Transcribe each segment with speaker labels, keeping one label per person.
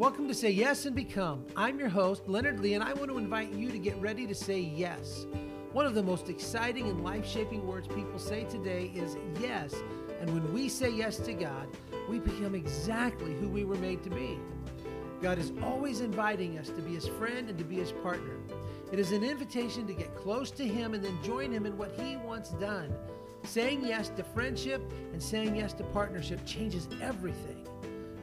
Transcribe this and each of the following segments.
Speaker 1: Welcome to Say Yes and Become. I'm your host, Leonard Lee, and I want to invite you to get ready to say yes. One of the most exciting and life shaping words people say today is yes. And when we say yes to God, we become exactly who we were made to be. God is always inviting us to be his friend and to be his partner. It is an invitation to get close to him and then join him in what he wants done. Saying yes to friendship and saying yes to partnership changes everything.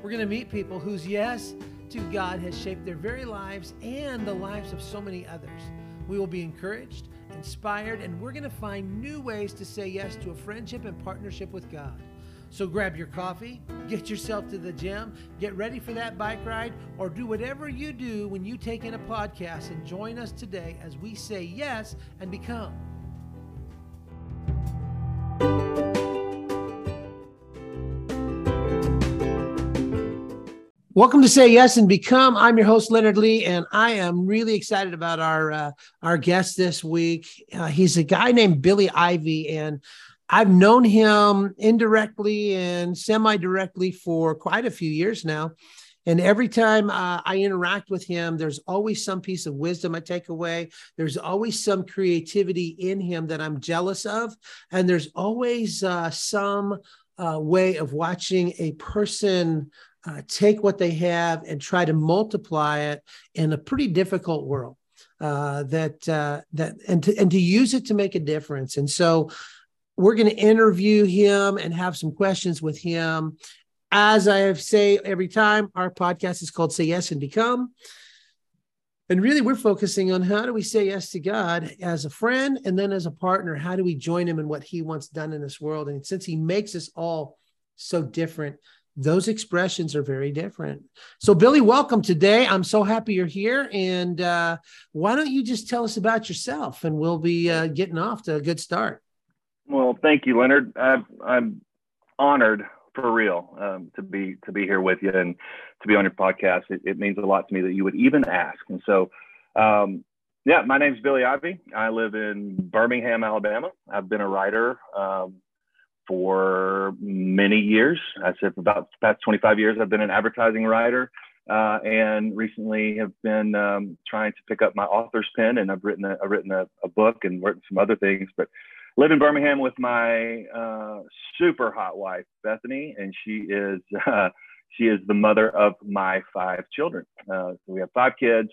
Speaker 1: We're going to meet people whose yes to God has shaped their very lives and the lives of so many others. We will be encouraged, inspired, and we're going to find new ways to say yes to a friendship and partnership with God. So grab your coffee, get yourself to the gym, get ready for that bike ride, or do whatever you do when you take in a podcast and join us today as we say yes and become. Welcome to Say Yes and Become. I'm your host Leonard Lee, and I am really excited about our uh, our guest this week. Uh, he's a guy named Billy Ivey, and I've known him indirectly and semi directly for quite a few years now. And every time uh, I interact with him, there's always some piece of wisdom I take away. There's always some creativity in him that I'm jealous of. And there's always uh, some uh, way of watching a person uh, take what they have and try to multiply it in a pretty difficult world. Uh, that uh, that and to and to use it to make a difference. And so we're going to interview him and have some questions with him. As I say every time, our podcast is called Say Yes and Become. And really, we're focusing on how do we say yes to God as a friend and then as a partner? How do we join him in what he wants done in this world? And since he makes us all so different, those expressions are very different. So, Billy, welcome today. I'm so happy you're here. And uh, why don't you just tell us about yourself and we'll be uh, getting off to a good start.
Speaker 2: Well, thank you, Leonard. I, I'm honored for real um, to be to be here with you and to be on your podcast. It, it, means a lot to me that you would even ask. And so, um, yeah, my name's Billy Ivey. I live in Birmingham, Alabama. I've been a writer um, for many years. I said for about the past 25 years, I've been an advertising writer. Uh, and recently have been um, trying to pick up my author's pen, and I've written a, I've written a, a, book and written some other things. But live in Birmingham with my uh, super hot wife Bethany, and she is uh, she is the mother of my five children. Uh, so we have five kids,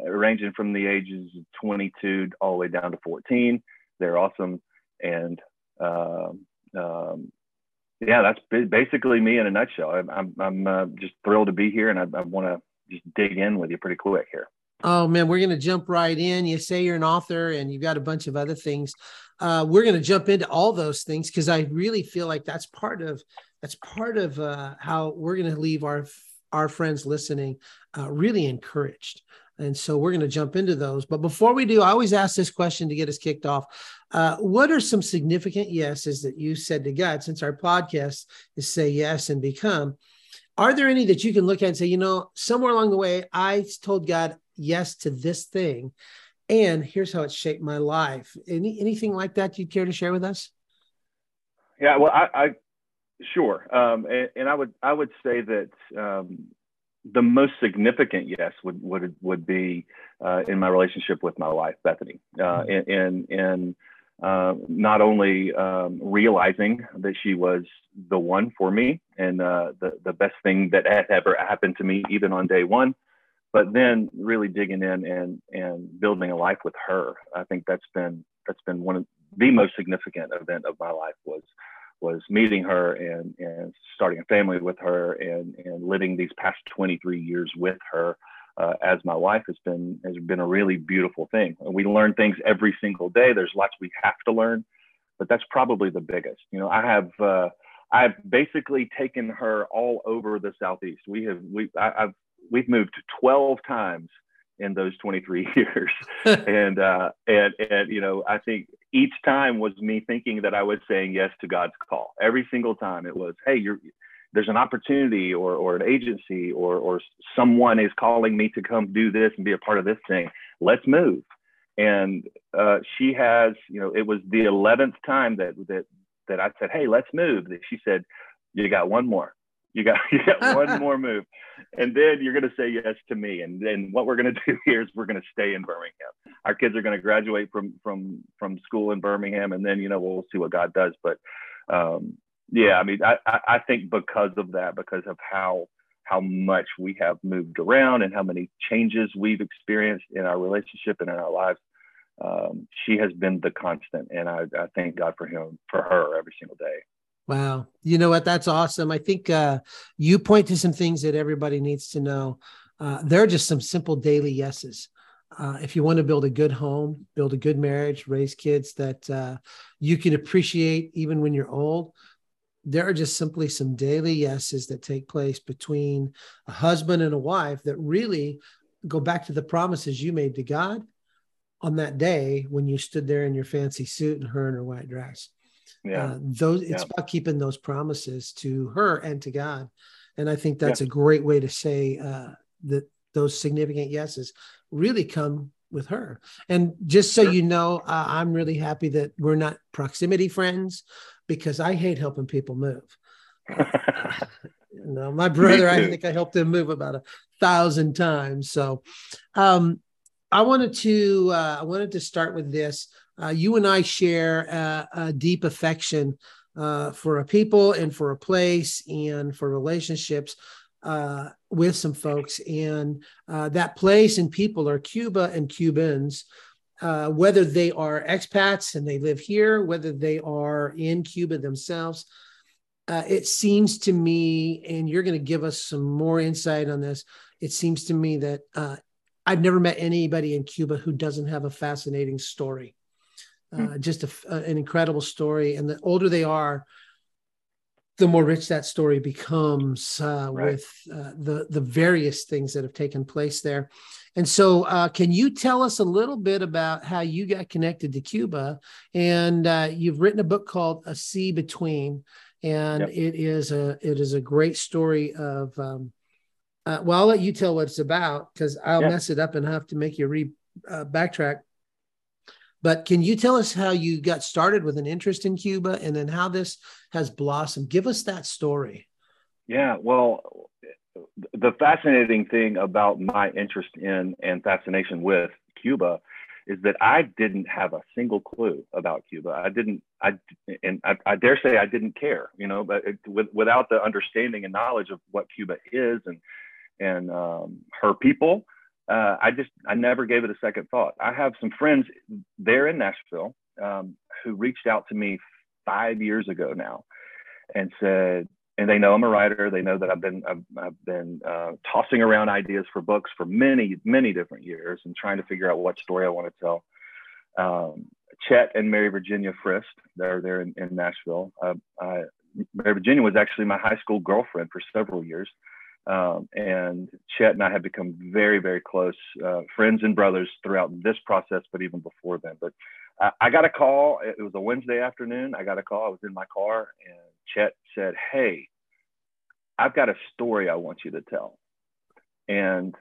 Speaker 2: uh, ranging from the ages of 22 all the way down to 14. They're awesome, and um, um, yeah, that's basically me in a nutshell. I'm I'm, I'm uh, just thrilled to be here, and I, I want to just dig in with you pretty quick here.
Speaker 1: Oh man, we're going to jump right in. You say you're an author, and you've got a bunch of other things. Uh, we're going to jump into all those things because I really feel like that's part of that's part of uh, how we're going to leave our our friends listening uh, really encouraged. And so we're going to jump into those. But before we do, I always ask this question to get us kicked off. Uh, what are some significant yeses that you said to God since our podcast is say yes and become? Are there any that you can look at and say, you know, somewhere along the way, I told God yes to this thing, and here's how it shaped my life? Any anything like that you'd care to share with us?
Speaker 2: Yeah, well, I, I sure, um, and, and, I would I would say that um, the most significant yes would would would be uh, in my relationship with my wife Bethany, uh, mm-hmm. and and uh, not only um, realizing that she was the one for me and uh, the, the best thing that had ever happened to me, even on day one, but then really digging in and, and building a life with her. I think that's been, that's been one of the most significant event of my life was, was meeting her and, and starting a family with her and, and living these past 23 years with her uh, as my wife has been has been a really beautiful thing. And we learn things every single day. There's lots we have to learn, but that's probably the biggest. You know, I have uh, I've basically taken her all over the southeast. We have we I, have we've moved 12 times in those 23 years, and uh, and and you know I think each time was me thinking that I was saying yes to God's call. Every single time it was, hey, there's an opportunity or, or an agency or, or someone is calling me to come do this and be a part of this thing, let's move. And uh, she has, you know, it was the 11th time that, that, that I said, Hey, let's move. She said, you got one more, You got you got one more move, and then you're going to say yes to me. And then what we're going to do here is we're going to stay in Birmingham. Our kids are going to graduate from from from school in Birmingham, and then you know we'll see what God does. But um, yeah, I mean, I I think because of that, because of how how much we have moved around and how many changes we've experienced in our relationship and in our lives. Um, she has been the constant, and I, I thank God for him for her every single day.
Speaker 1: Wow. You know what? That's awesome. I think uh, you point to some things that everybody needs to know. Uh, there are just some simple daily yeses. Uh, if you want to build a good home, build a good marriage, raise kids that uh, you can appreciate even when you're old, there are just simply some daily yeses that take place between a husband and a wife that really go back to the promises you made to God on that day when you stood there in your fancy suit and her in her white dress yeah. Uh, those it's yeah. about keeping those promises to her and to God. And I think that's yeah. a great way to say uh, that those significant yeses really come with her. And just so sure. you know, uh, I'm really happy that we're not proximity friends because I hate helping people move. you know, my brother, I think I helped him move about a thousand times. So, um, I wanted to uh, I wanted to start with this. Uh, you and I share a, a deep affection uh, for a people and for a place and for relationships uh, with some folks. And uh, that place and people are Cuba and Cubans. Uh, whether they are expats and they live here, whether they are in Cuba themselves, uh, it seems to me, and you're going to give us some more insight on this. It seems to me that I've never met anybody in Cuba who doesn't have a fascinating story. Hmm. uh, just a, an incredible story. And the older they are, the more rich that story becomes uh, right. with uh, the the various things that have taken place there. And so, uh, can you tell us a little bit about how you got connected to Cuba? And uh, you've written a book called A Sea Between, and yep. it is a it is a great story of. Um, uh, well, I'll let you tell what it's about because I'll yep. mess it up and have to make you re backtrack. But can you tell us how you got started with an interest in Cuba and then how this has blossomed? Give us that story.
Speaker 2: Yeah, well, the fascinating thing about my interest in and fascination with Cuba is that I didn't have a single clue about Cuba. I didn't, I, and I, I dare say I didn't care, you know, but it, with, without the understanding and knowledge of what Cuba is and, and um, her people, uh, I just I never gave it a second thought. I have some friends there in Nashville um, who reached out to me five years ago now, and said, and they know I'm a writer. They know that I've been I've, I've been uh, tossing around ideas for books for many many different years and trying to figure out what story I want to tell. Um, Chet and Mary Virginia Frist, they're there in, in Nashville. Uh, I, Mary Virginia was actually my high school girlfriend for several years. Um, and Chet and I have become very, very close uh, friends and brothers throughout this process, but even before then. But I, I, got a call. It was a Wednesday afternoon. I got a call. I was in my car, and Chet said, "Hey, I've got a story I want you to tell." And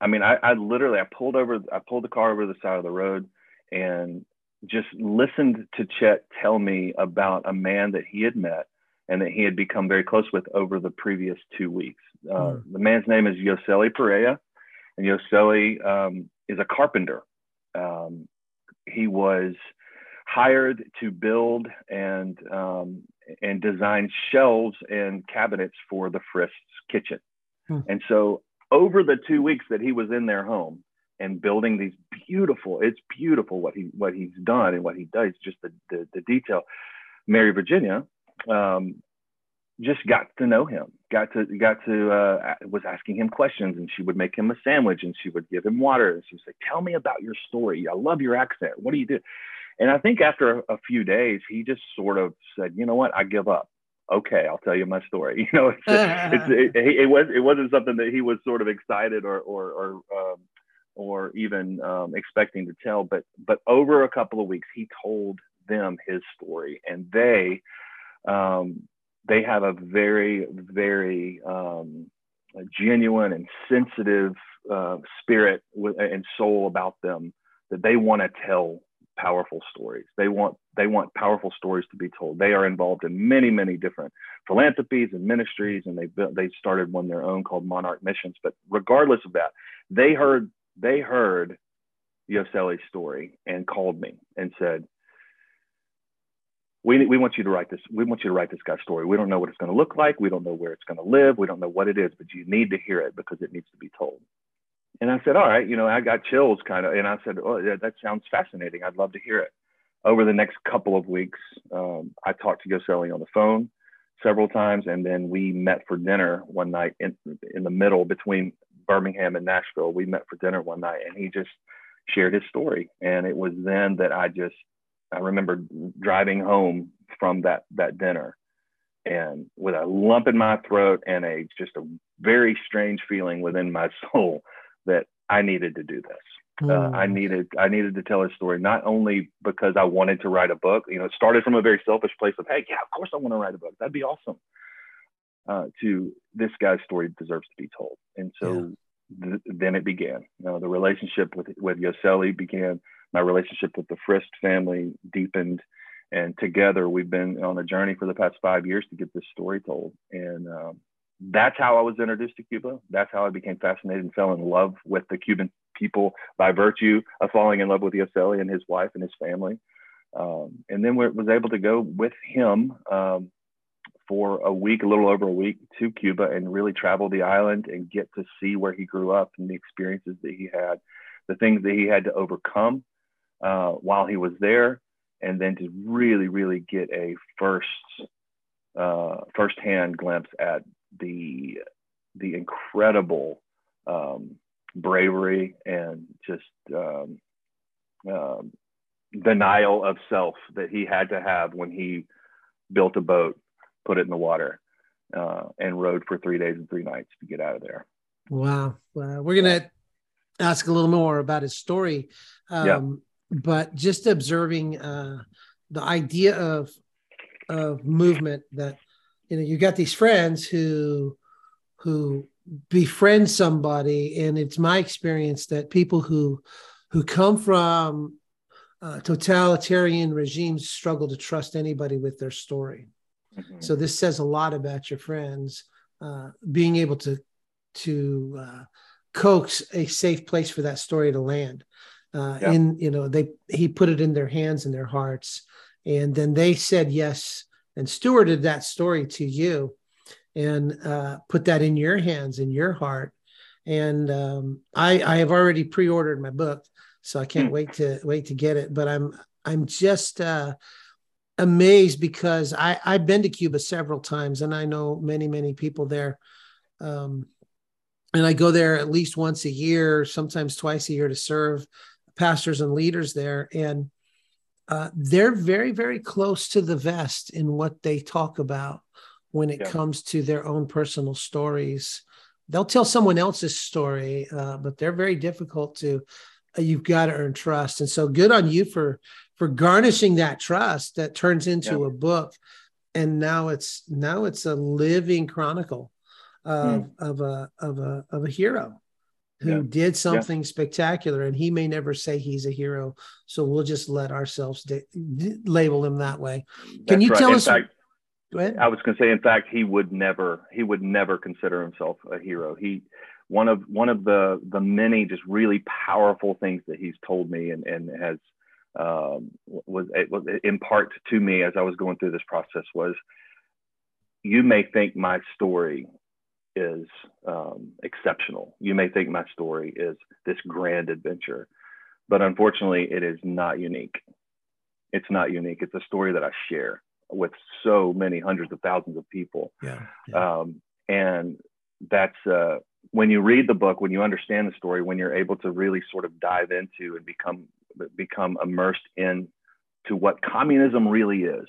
Speaker 2: I mean, I, I literally I pulled over. I pulled the car over the side of the road, and just listened to Chet tell me about a man that he had met and that he had become very close with over the previous two weeks. Uh, mm. The man's name is Yoseli Perea, and Yoseli um, is a carpenter. Um, he was hired to build and um, and design shelves and cabinets for the Frist's kitchen. Mm. And so, over the two weeks that he was in their home and building these beautiful, it's beautiful what he what he's done and what he does, just the the, the detail. Mary Virginia, um, just got to know him got to got to uh, was asking him questions and she would make him a sandwich and she would give him water and she would say tell me about your story. I love your accent. What do you do? And i think after a, a few days he just sort of said you know what? I give up. Okay i'll tell you my story. You know it's, it's it, it, was it wasn't something that he was sort of excited or or or um, or even um, expecting to tell but but over a couple of weeks he told them his story and they um, they have a very, very um, genuine and sensitive uh, spirit and soul about them that they want to tell powerful stories. They want they want powerful stories to be told. They are involved in many many different philanthropies and ministries, and they they started one their own called Monarch Missions. But regardless of that, they heard they heard Yoseli's story and called me and said, we, we want you to write this. We want you to write this guy's story. We don't know what it's going to look like. We don't know where it's going to live. We don't know what it is, but you need to hear it because it needs to be told. And I said, all right, you know, I got chills kind of, and I said, oh, yeah, that sounds fascinating. I'd love to hear it. Over the next couple of weeks, um, I talked to Yoseli on the phone several times, and then we met for dinner one night in in the middle between Birmingham and Nashville. We met for dinner one night, and he just shared his story, and it was then that I just I remember driving home from that that dinner and with a lump in my throat and a just a very strange feeling within my soul that I needed to do this. Mm. Uh, I needed I needed to tell a story not only because I wanted to write a book. You know, it started from a very selfish place of, hey, yeah, of course I want to write a book. That'd be awesome. Uh, to this guy's story deserves to be told, and so yeah. th- then it began. You know, the relationship with with Yoseli began. My relationship with the Frist family deepened, and together we've been on a journey for the past five years to get this story told. And um, that's how I was introduced to Cuba. That's how I became fascinated and fell in love with the Cuban people by virtue of falling in love with Yoseli and his wife and his family. Um, and then was able to go with him um, for a week, a little over a week, to Cuba and really travel the island and get to see where he grew up and the experiences that he had, the things that he had to overcome uh, while he was there, and then to really, really get a first uh, firsthand glimpse at the the incredible um, bravery and just um, uh, denial of self that he had to have when he built a boat, put it in the water, uh, and rode for three days and three nights to get out of there.
Speaker 1: Wow. Well, we're going to ask a little more about his story. Um, yeah. But just observing uh, the idea of of movement that you know you got these friends who who befriend somebody and it's my experience that people who who come from uh, totalitarian regimes struggle to trust anybody with their story mm-hmm. so this says a lot about your friends uh, being able to to uh, coax a safe place for that story to land uh, yeah. in you know they he put it in their hands and their hearts. And then they said yes and stewarded that story to you and uh, put that in your hands in your heart. And um, I, I have already pre-ordered my book so i can't mm. wait to wait to get it. But i'm i'm just uh, amazed because i i've been to cuba several times and i know many many people there. Um, and i go there at least once a year sometimes twice a year to serve pastors and leaders there and uh, they're very, very close to the vest in what they talk about when it yeah. comes to their own personal stories. They'll tell someone else's story, uh, but they're very difficult to. Uh, you've got to earn trust, and so good on you for for garnishing that trust that turns into yeah. a book, and now it's now it's a living chronicle of mm. of a of a of a hero who yeah. did something yeah. spectacular and he may never say he's a hero so we'll just let ourselves de- de- label him that way can That's you right. tell in us
Speaker 2: fact, go ahead i was going to say in fact he would never he would never consider himself a hero he one of one of the the many just really powerful things that he's told me and and has um, was, was in part to me as I was going through this process was you may think my story is um, exceptional. You may think my story is this grand adventure, but unfortunately, it is not unique. It's not unique. It's a story that I share with so many hundreds of thousands of people. Yeah. yeah. Um, and that's uh, when you read the book, when you understand the story, when you're able to really sort of dive into and become become immersed in to what communism really is,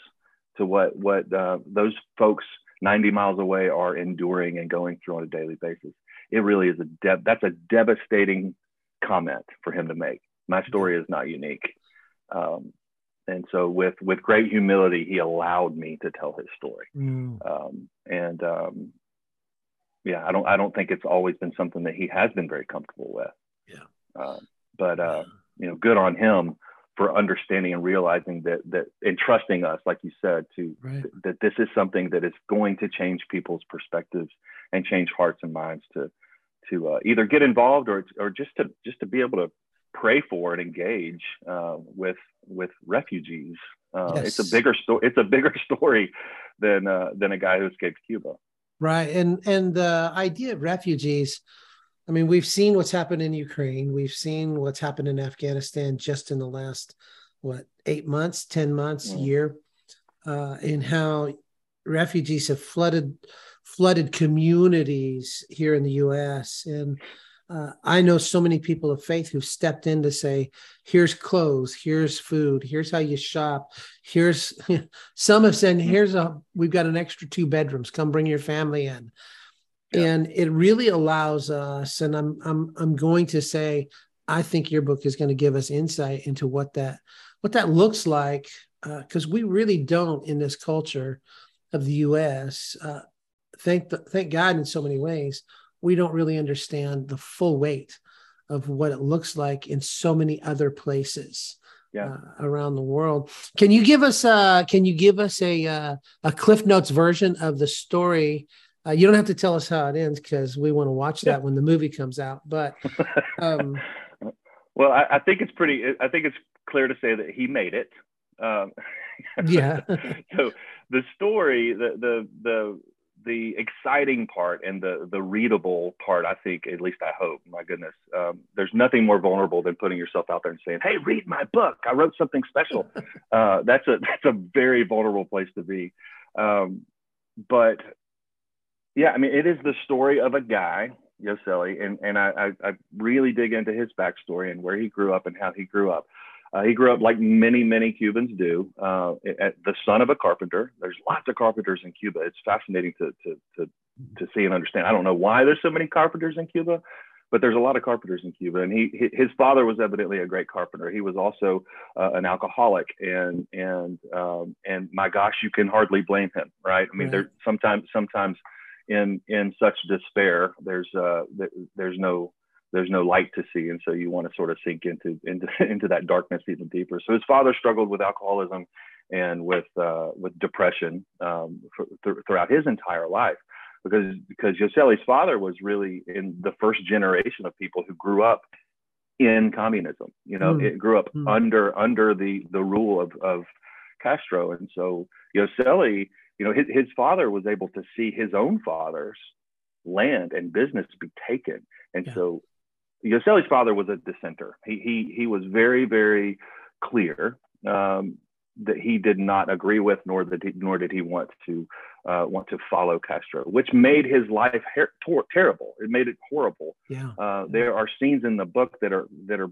Speaker 2: to what what uh, those folks 90 miles away are enduring and going through on a daily basis. It really is a de- that's a devastating comment for him to make. My story is not unique. Um, and so with with great humility, he allowed me to tell his story. Mm. Um, and um, yeah, I don't I don't think it's always been something that he has been very comfortable with.
Speaker 1: Yeah.
Speaker 2: Uh, but uh, you know, good on him for understanding and realizing that that and trusting us, like you said, to right. th- that this is something that is going to change people's perspectives and change hearts and minds to to uh, either get involved or or just to just to be able to pray for and engage uh, with with refugees. Uh, yes. It's a bigger story. It's a bigger story than uh, than a guy who escaped Cuba.
Speaker 1: Right, and and the idea of refugees. I mean, we've seen what's happened in Ukraine. We've seen what's happened in Afghanistan just in the last what eight months, ten months, year, uh, and how refugees have flooded flooded communities here in the U.S. and uh, I know so many people of faith who've stepped in to say, here's clothes, here's food, here's how you shop. Here's some have said, here's a, we've got an extra two bedrooms, come bring your family in. Yeah. And it really allows us, and I'm, I'm, I'm going to say, I think your book is going to give us insight into what that, what that looks like. Uh, Cause we really don't in this culture of the U.S. Uh, thank the, thank God in so many ways we don't really understand the full weight of what it looks like in so many other places yeah. uh, around the world. Can you give us uh can you give us a uh, a Cliff Notes version of the story? Uh, you don't have to tell us how it ends because we want to watch that when the movie comes out. But um,
Speaker 2: well, I, I, think it's pretty. I think it's clear to say that he made it. Um,
Speaker 1: yeah.
Speaker 2: so the story, the the the the exciting part and the the readable part, I think, at least I hope, my goodness, um, there's nothing more vulnerable than putting yourself out there and saying, "Hey, read my book. I wrote something special." uh, that's a that's a very vulnerable place to be. Um, but yeah, I mean, it is the story of a guy, Yoseli, and and I, I I really dig into his backstory and where he grew up and how he grew up. Uh, he grew up like many, many Cubans do, uh, at the son of a carpenter. There's lots of carpenters in Cuba. It's fascinating to, to, to, to see and understand. I don't know why there's so many carpenters in Cuba, but there's a lot of carpenters in Cuba. And he, his father was evidently a great carpenter. He was also uh, an alcoholic, and and um, and my gosh, you can hardly blame him, right? I mean, right. there's sometimes sometimes in in such despair, there's uh, there's no there's no light to see and so you want to sort of sink into into into that darkness even deeper so his father struggled with alcoholism and with uh, with depression um, for, th- throughout his entire life because because Yoseli's father was really in the first generation of people who grew up in communism you know mm. it grew up mm. under under the the rule of of Castro and so Yoseli you know his, his father was able to see his own father's land and business be taken and yeah. so Yoseli's father was a dissenter. He he he was very very clear um, that he did not agree with, nor that he, nor did he want to uh, want to follow Castro, which made his life her- ter- terrible. It made it horrible.
Speaker 1: Yeah.
Speaker 2: Uh, there are scenes in the book that are that are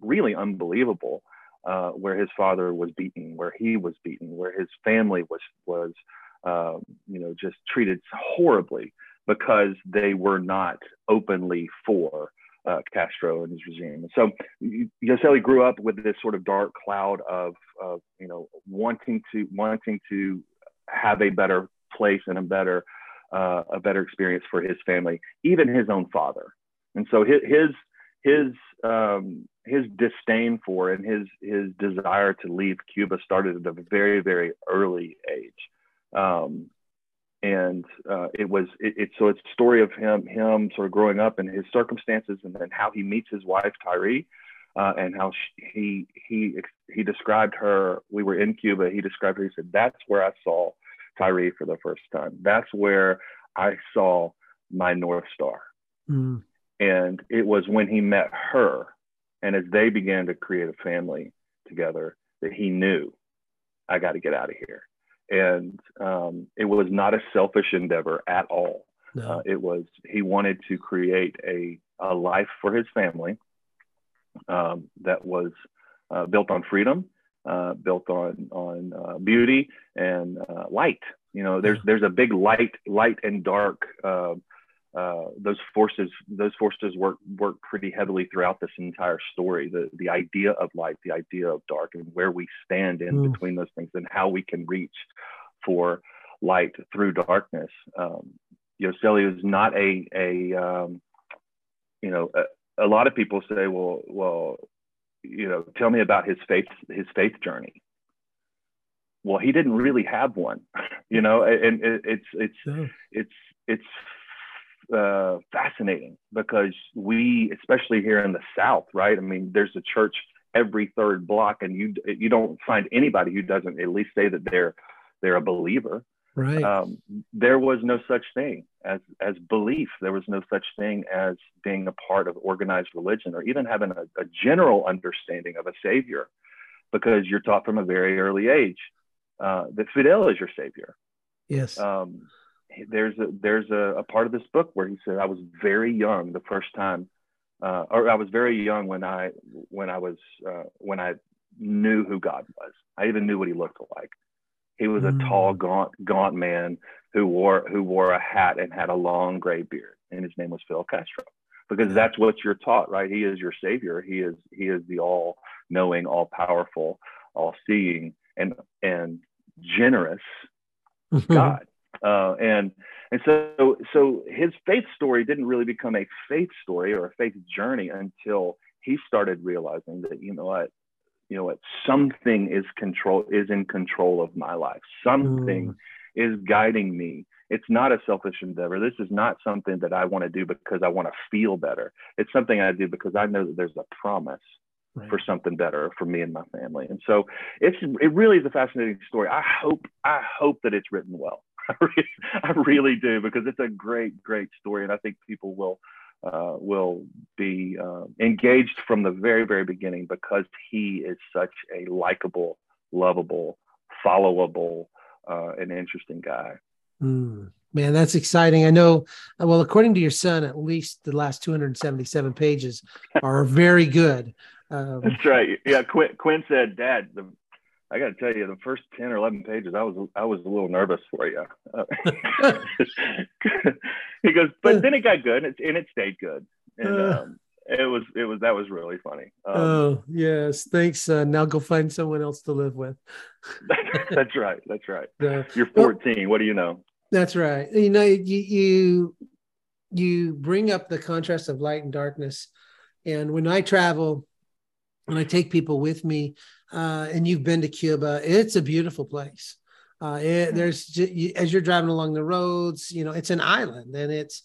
Speaker 2: really unbelievable, uh, where his father was beaten, where he was beaten, where his family was was uh, you know just treated horribly because they were not openly for uh, Castro and his regime. So Yoseli grew up with this sort of dark cloud of, of, you know, wanting to wanting to have a better place and a better uh, a better experience for his family, even his own father. And so his his his um, his disdain for and his his desire to leave Cuba started at a very very early age. Um, and uh, it was it, it, so it's a story of him him sort of growing up and his circumstances and then how he meets his wife Tyree uh, and how she, he he he described her. We were in Cuba. He described her. He said that's where I saw Tyree for the first time. That's where I saw my north star. Mm. And it was when he met her and as they began to create a family together that he knew I got to get out of here and um, it was not a selfish endeavor at all. No. Uh, it was he wanted to create a, a life for his family um, that was uh, built on freedom, uh, built on on uh, beauty and uh, light. You know, there's there's a big light, light and dark um, uh, those forces those forces work work pretty heavily throughout this entire story the the idea of light the idea of dark and where we stand in mm. between those things and how we can reach for light through darkness um, Yoseli is not a a um, you know a, a, lot of people say well well you know, tell me about his faith his faith journey. Well, he didn't really have one, you know, and it's it's yeah. it's it's uh, fascinating because we, especially here in the South, right? I mean, there's a church every third block, and you you don't find anybody who doesn't at least say that they're they're a believer.
Speaker 1: Right.
Speaker 2: Um, there was no such thing as as belief. There was no such thing as being a part of organized religion or even having a, a general understanding of a savior, because you're taught from a very early age uh, that Fidel is your savior.
Speaker 1: Yes.
Speaker 2: Um, there's a there's a, a, part of this book where he said I was very young the first time, uh, or I was very young when I when I was uh, when I knew who God was. I even knew what he looked like. He was mm. a tall, gaunt, gaunt man who wore who wore a hat and had a long gray beard, and his name was Phil Castro. Because that's what you're taught, right? He is your savior. He is he is the all knowing, all powerful, all seeing, and and generous God uh, and and so so his faith story didn't really become a faith story or a faith journey until he started realizing that you know what you know what something is control is in control of my life. Something mm. is guiding me. It's not a selfish endeavor. This is not something that i want to do because i want to feel better. It's something i do because i know that there's a promise right. for something better for me and my family. And so it's it really is a fascinating story. I hope i hope that it's written well I really do because it's a great, great story, and I think people will uh, will be uh, engaged from the very, very beginning because he is such a likable, lovable, followable, uh, and interesting guy.
Speaker 1: Mm, man, that's exciting. I know. Well, according to your son, at least the last 277 pages are very good.
Speaker 2: Um, that's right. Yeah, Quinn, Quinn said, "Dad, the I got to tell you, the first ten or eleven pages, I was I was a little nervous for you. Uh, he goes, but then it got good, and it, and it stayed good, and uh. um, it was it was that was really funny.
Speaker 1: Um, oh yes, thanks. Uh, now go find someone else to live with.
Speaker 2: that's right. That's right. You're 14. Well, what do you know?
Speaker 1: That's right. You know, you you you bring up the contrast of light and darkness, and when I travel, when I take people with me uh, and you've been to Cuba, it's a beautiful place. Uh, it, there's as you're driving along the roads, you know, it's an island and it's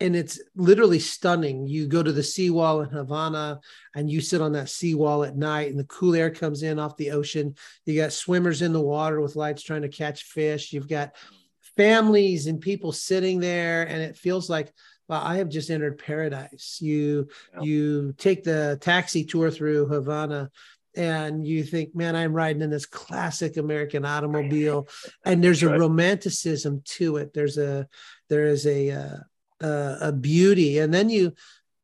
Speaker 1: and it's literally stunning. You go to the seawall in Havana and you sit on that seawall at night and the cool air comes in off the ocean. You got swimmers in the water with lights trying to catch fish. You've got families and people sitting there and it feels like well, I have just entered paradise. You yeah. you take the taxi tour through Havana and you think, man, I'm riding in this classic American automobile, and there's a romanticism to it. There's a there is a uh, uh, a beauty, and then you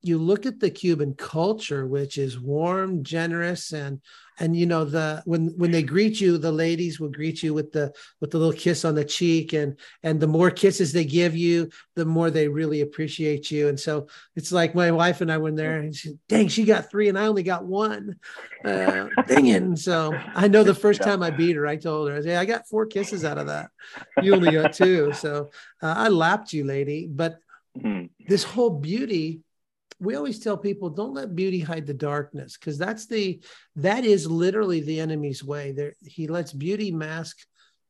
Speaker 1: you look at the Cuban culture, which is warm, generous, and and you know the when when they greet you the ladies will greet you with the with the little kiss on the cheek. And and the more kisses they give you the more they really appreciate you. And so it's like my wife and i went there and she dang she got three and i only got one. Uh dinging so i know the first time i beat her i told her i said i got four kisses out of that. You only got two. So uh, i lapped you lady. But mm-hmm. this whole beauty we always tell people don't let beauty hide the darkness because that's the that is literally the enemy's way. There he lets beauty mask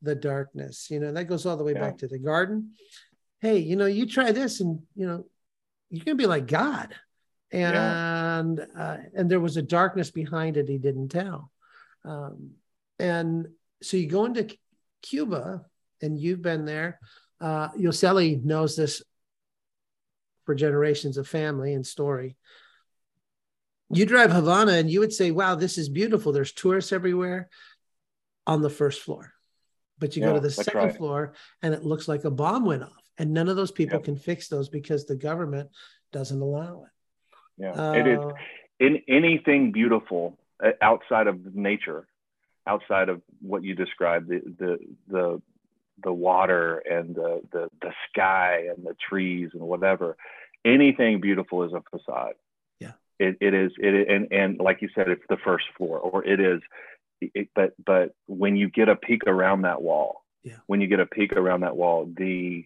Speaker 1: the darkness you know that goes all the way yeah. back to the garden. Hey you know you try this and you know you're gonna be like god. And yeah. uh, and there was a darkness behind it he didn't tell. Um, and so you go into cuba and you've been there. Uh, Yoseli knows this for generations of family and story. You drive Havana and you would say, wow, this is beautiful. There's tourists everywhere on the first floor. But you yeah, go to the second right. floor and it looks like a bomb went off. And none of those people yep. can fix those because the government doesn't allow it.
Speaker 2: Yeah, uh, it is in anything beautiful uh, outside of nature, outside of what you described, the the the the water and the, the the sky and the trees and whatever anything beautiful is a facade.
Speaker 1: Yeah.
Speaker 2: It, it is it and and like you said it's the first floor or it is it, but but when you get a peek around that wall
Speaker 1: yeah.
Speaker 2: when you get a peek around that wall the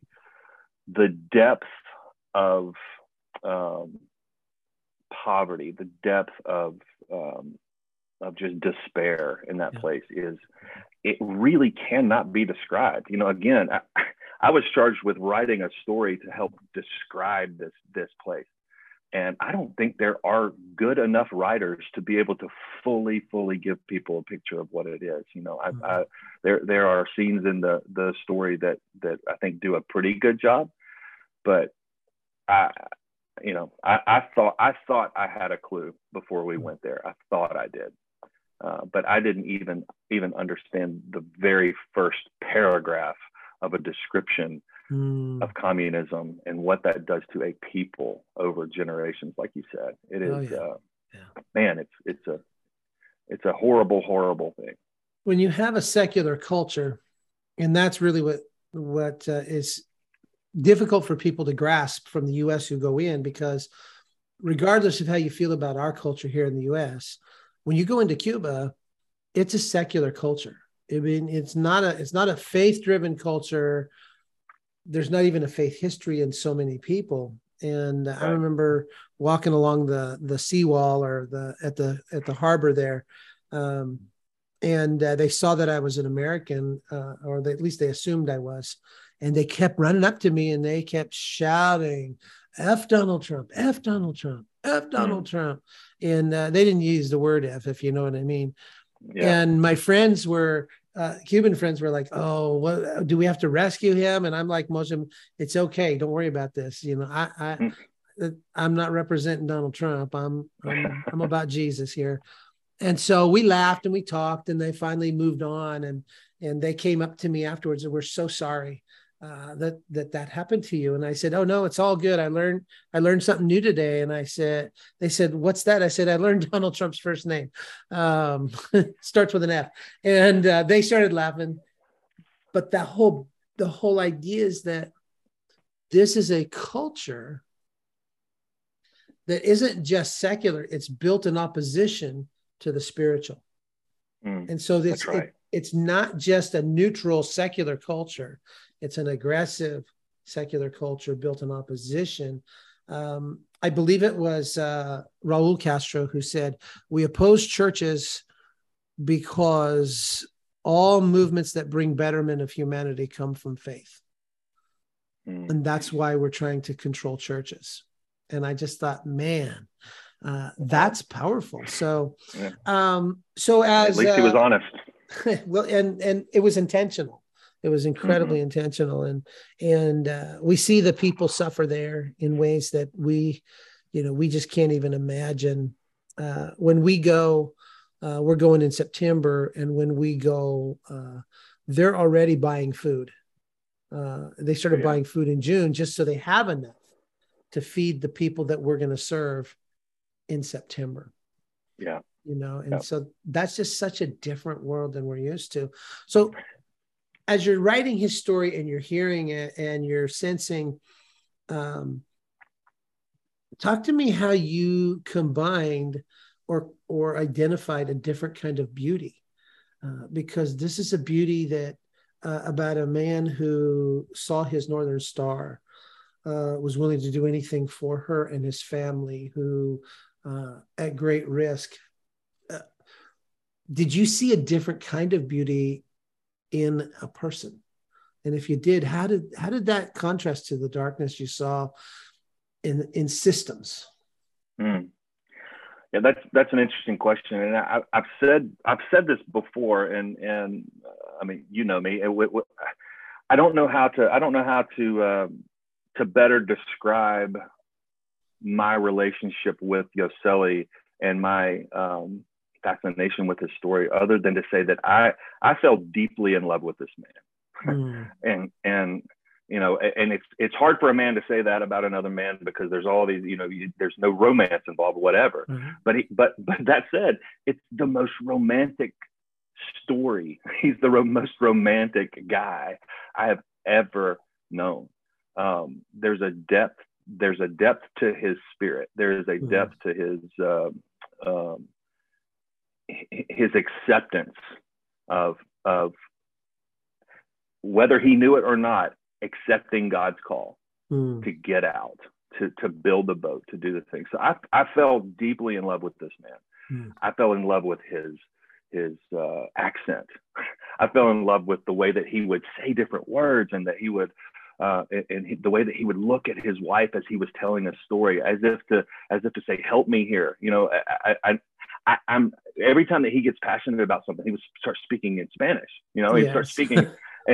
Speaker 2: the depth of um, poverty the depth of um, of just despair in that yeah. place is it really cannot be described. You know, again, I, I was charged with writing a story to help describe this this place. And I don't think there are good enough writers to be able to fully, fully give people a picture of what it is. You know, I, mm-hmm. I, there there are scenes in the the story that that I think do a pretty good job, but I, you know, I, I thought I thought I had a clue before we mm-hmm. went there. I thought I did, uh, but I didn't even even understand the very first paragraph of a description mm. of communism and what that does to a people over generations. Like you said, it oh, is, oh, yeah. Uh, yeah. man, it's it's a it's a horrible, horrible thing.
Speaker 1: When you have a secular culture, and that's really what what uh, is difficult for people to grasp from the U.S. who go in because regardless of how you feel about our culture here in the U.S., when you go into Cuba, it's a secular culture. I mean, it's not a it's not a faith driven culture. There's not even a faith history in so many people. And right. I remember walking along the the seawall or the at the at the harbor there, um, and uh, they saw that I was an American, uh, or they, at least they assumed I was, and they kept running up to me and they kept shouting, "F Donald Trump! F Donald Trump! F Donald mm. Trump!" And uh, they didn't use the word F, if you know what I mean. Yeah. And my friends were uh, Cuban friends were like, "Oh, what do we have to rescue him?" And I'm like, "Most of them, it's okay. Don't worry about this. You know, I, I, mm. I'm not representing Donald Trump. I'm, I'm, I'm about Jesus here." And so we laughed and we talked, and they finally moved on. And and they came up to me afterwards and we're so sorry uh, that that that happened to you. And i said oh no it's all good. I learned i learned something new today. And i said they said what's that? I said i learned donald trump's first name. Um, starts with an f. And uh, they started laughing. But the whole the whole idea is that this is a culture that isn't just secular. It's built in opposition to the spiritual. Mm, and so this right. it, it's not just a neutral secular culture it's an aggressive secular culture built in opposition. Um, I believe it was uh, Raul Castro who said, We oppose churches because all movements that bring betterment of humanity come from faith. Mm. And that's why we're trying to control churches. And I just thought, man, uh, that's powerful. So, um, so as
Speaker 2: at least he was uh, honest.
Speaker 1: well, and and it was intentional. It was incredibly mm-hmm. intentional, and and uh, we see the people suffer there in ways that we, you know, we just can't even imagine. Uh, when we go, uh, we're going in September, and when we go, uh, they're already buying food. Uh, they started oh, yeah. buying food in June just so they have enough to feed the people that we're going to serve in September.
Speaker 2: Yeah
Speaker 1: you know and so that's just such a different world than we're used to. So as you're writing his story and you're hearing it and you're sensing um, talk to me how you combined or or identified a different kind of beauty uh, because this is a beauty that uh, about a man who saw his northern star uh, was willing to do anything for her and his family who uh, at great risk did you see a different kind of beauty in a person? And if you did how did how did that contrast to the darkness you saw in in systems?
Speaker 2: Mm. yeah that's that's an interesting question. And I, have said i've said this before and and uh, i mean you know me it, it, i don't know how to i don't know how to uh, to better describe my relationship with Yoseli and my um, fascination with his story other than to say that I I fell deeply in love with this man. Mm. and and you know and it's it's hard for a man to say that about another man because there's all these you know you, there's no romance involved whatever mm-hmm. but he, but but that said it's the most romantic story he's the ro- most romantic guy i have ever known um, there's a depth there's a depth to his spirit there is a mm-hmm. depth to his um, um, his acceptance of of whether he knew it or not, accepting God's call mm. to get out, to to build a boat, to do the thing. So I I fell deeply in love with this man. Hmm. I fell in love with his his uh, accent. I fell in love with the way that he would say different words and that he would uh, and, and he, the way that he would look at his wife as he was telling a story, as if to as if to say, "Help me here." You know, I, I, I, am every time that he gets passionate about something, he would start speaking in Spanish. You know, he'd yes. start speaking,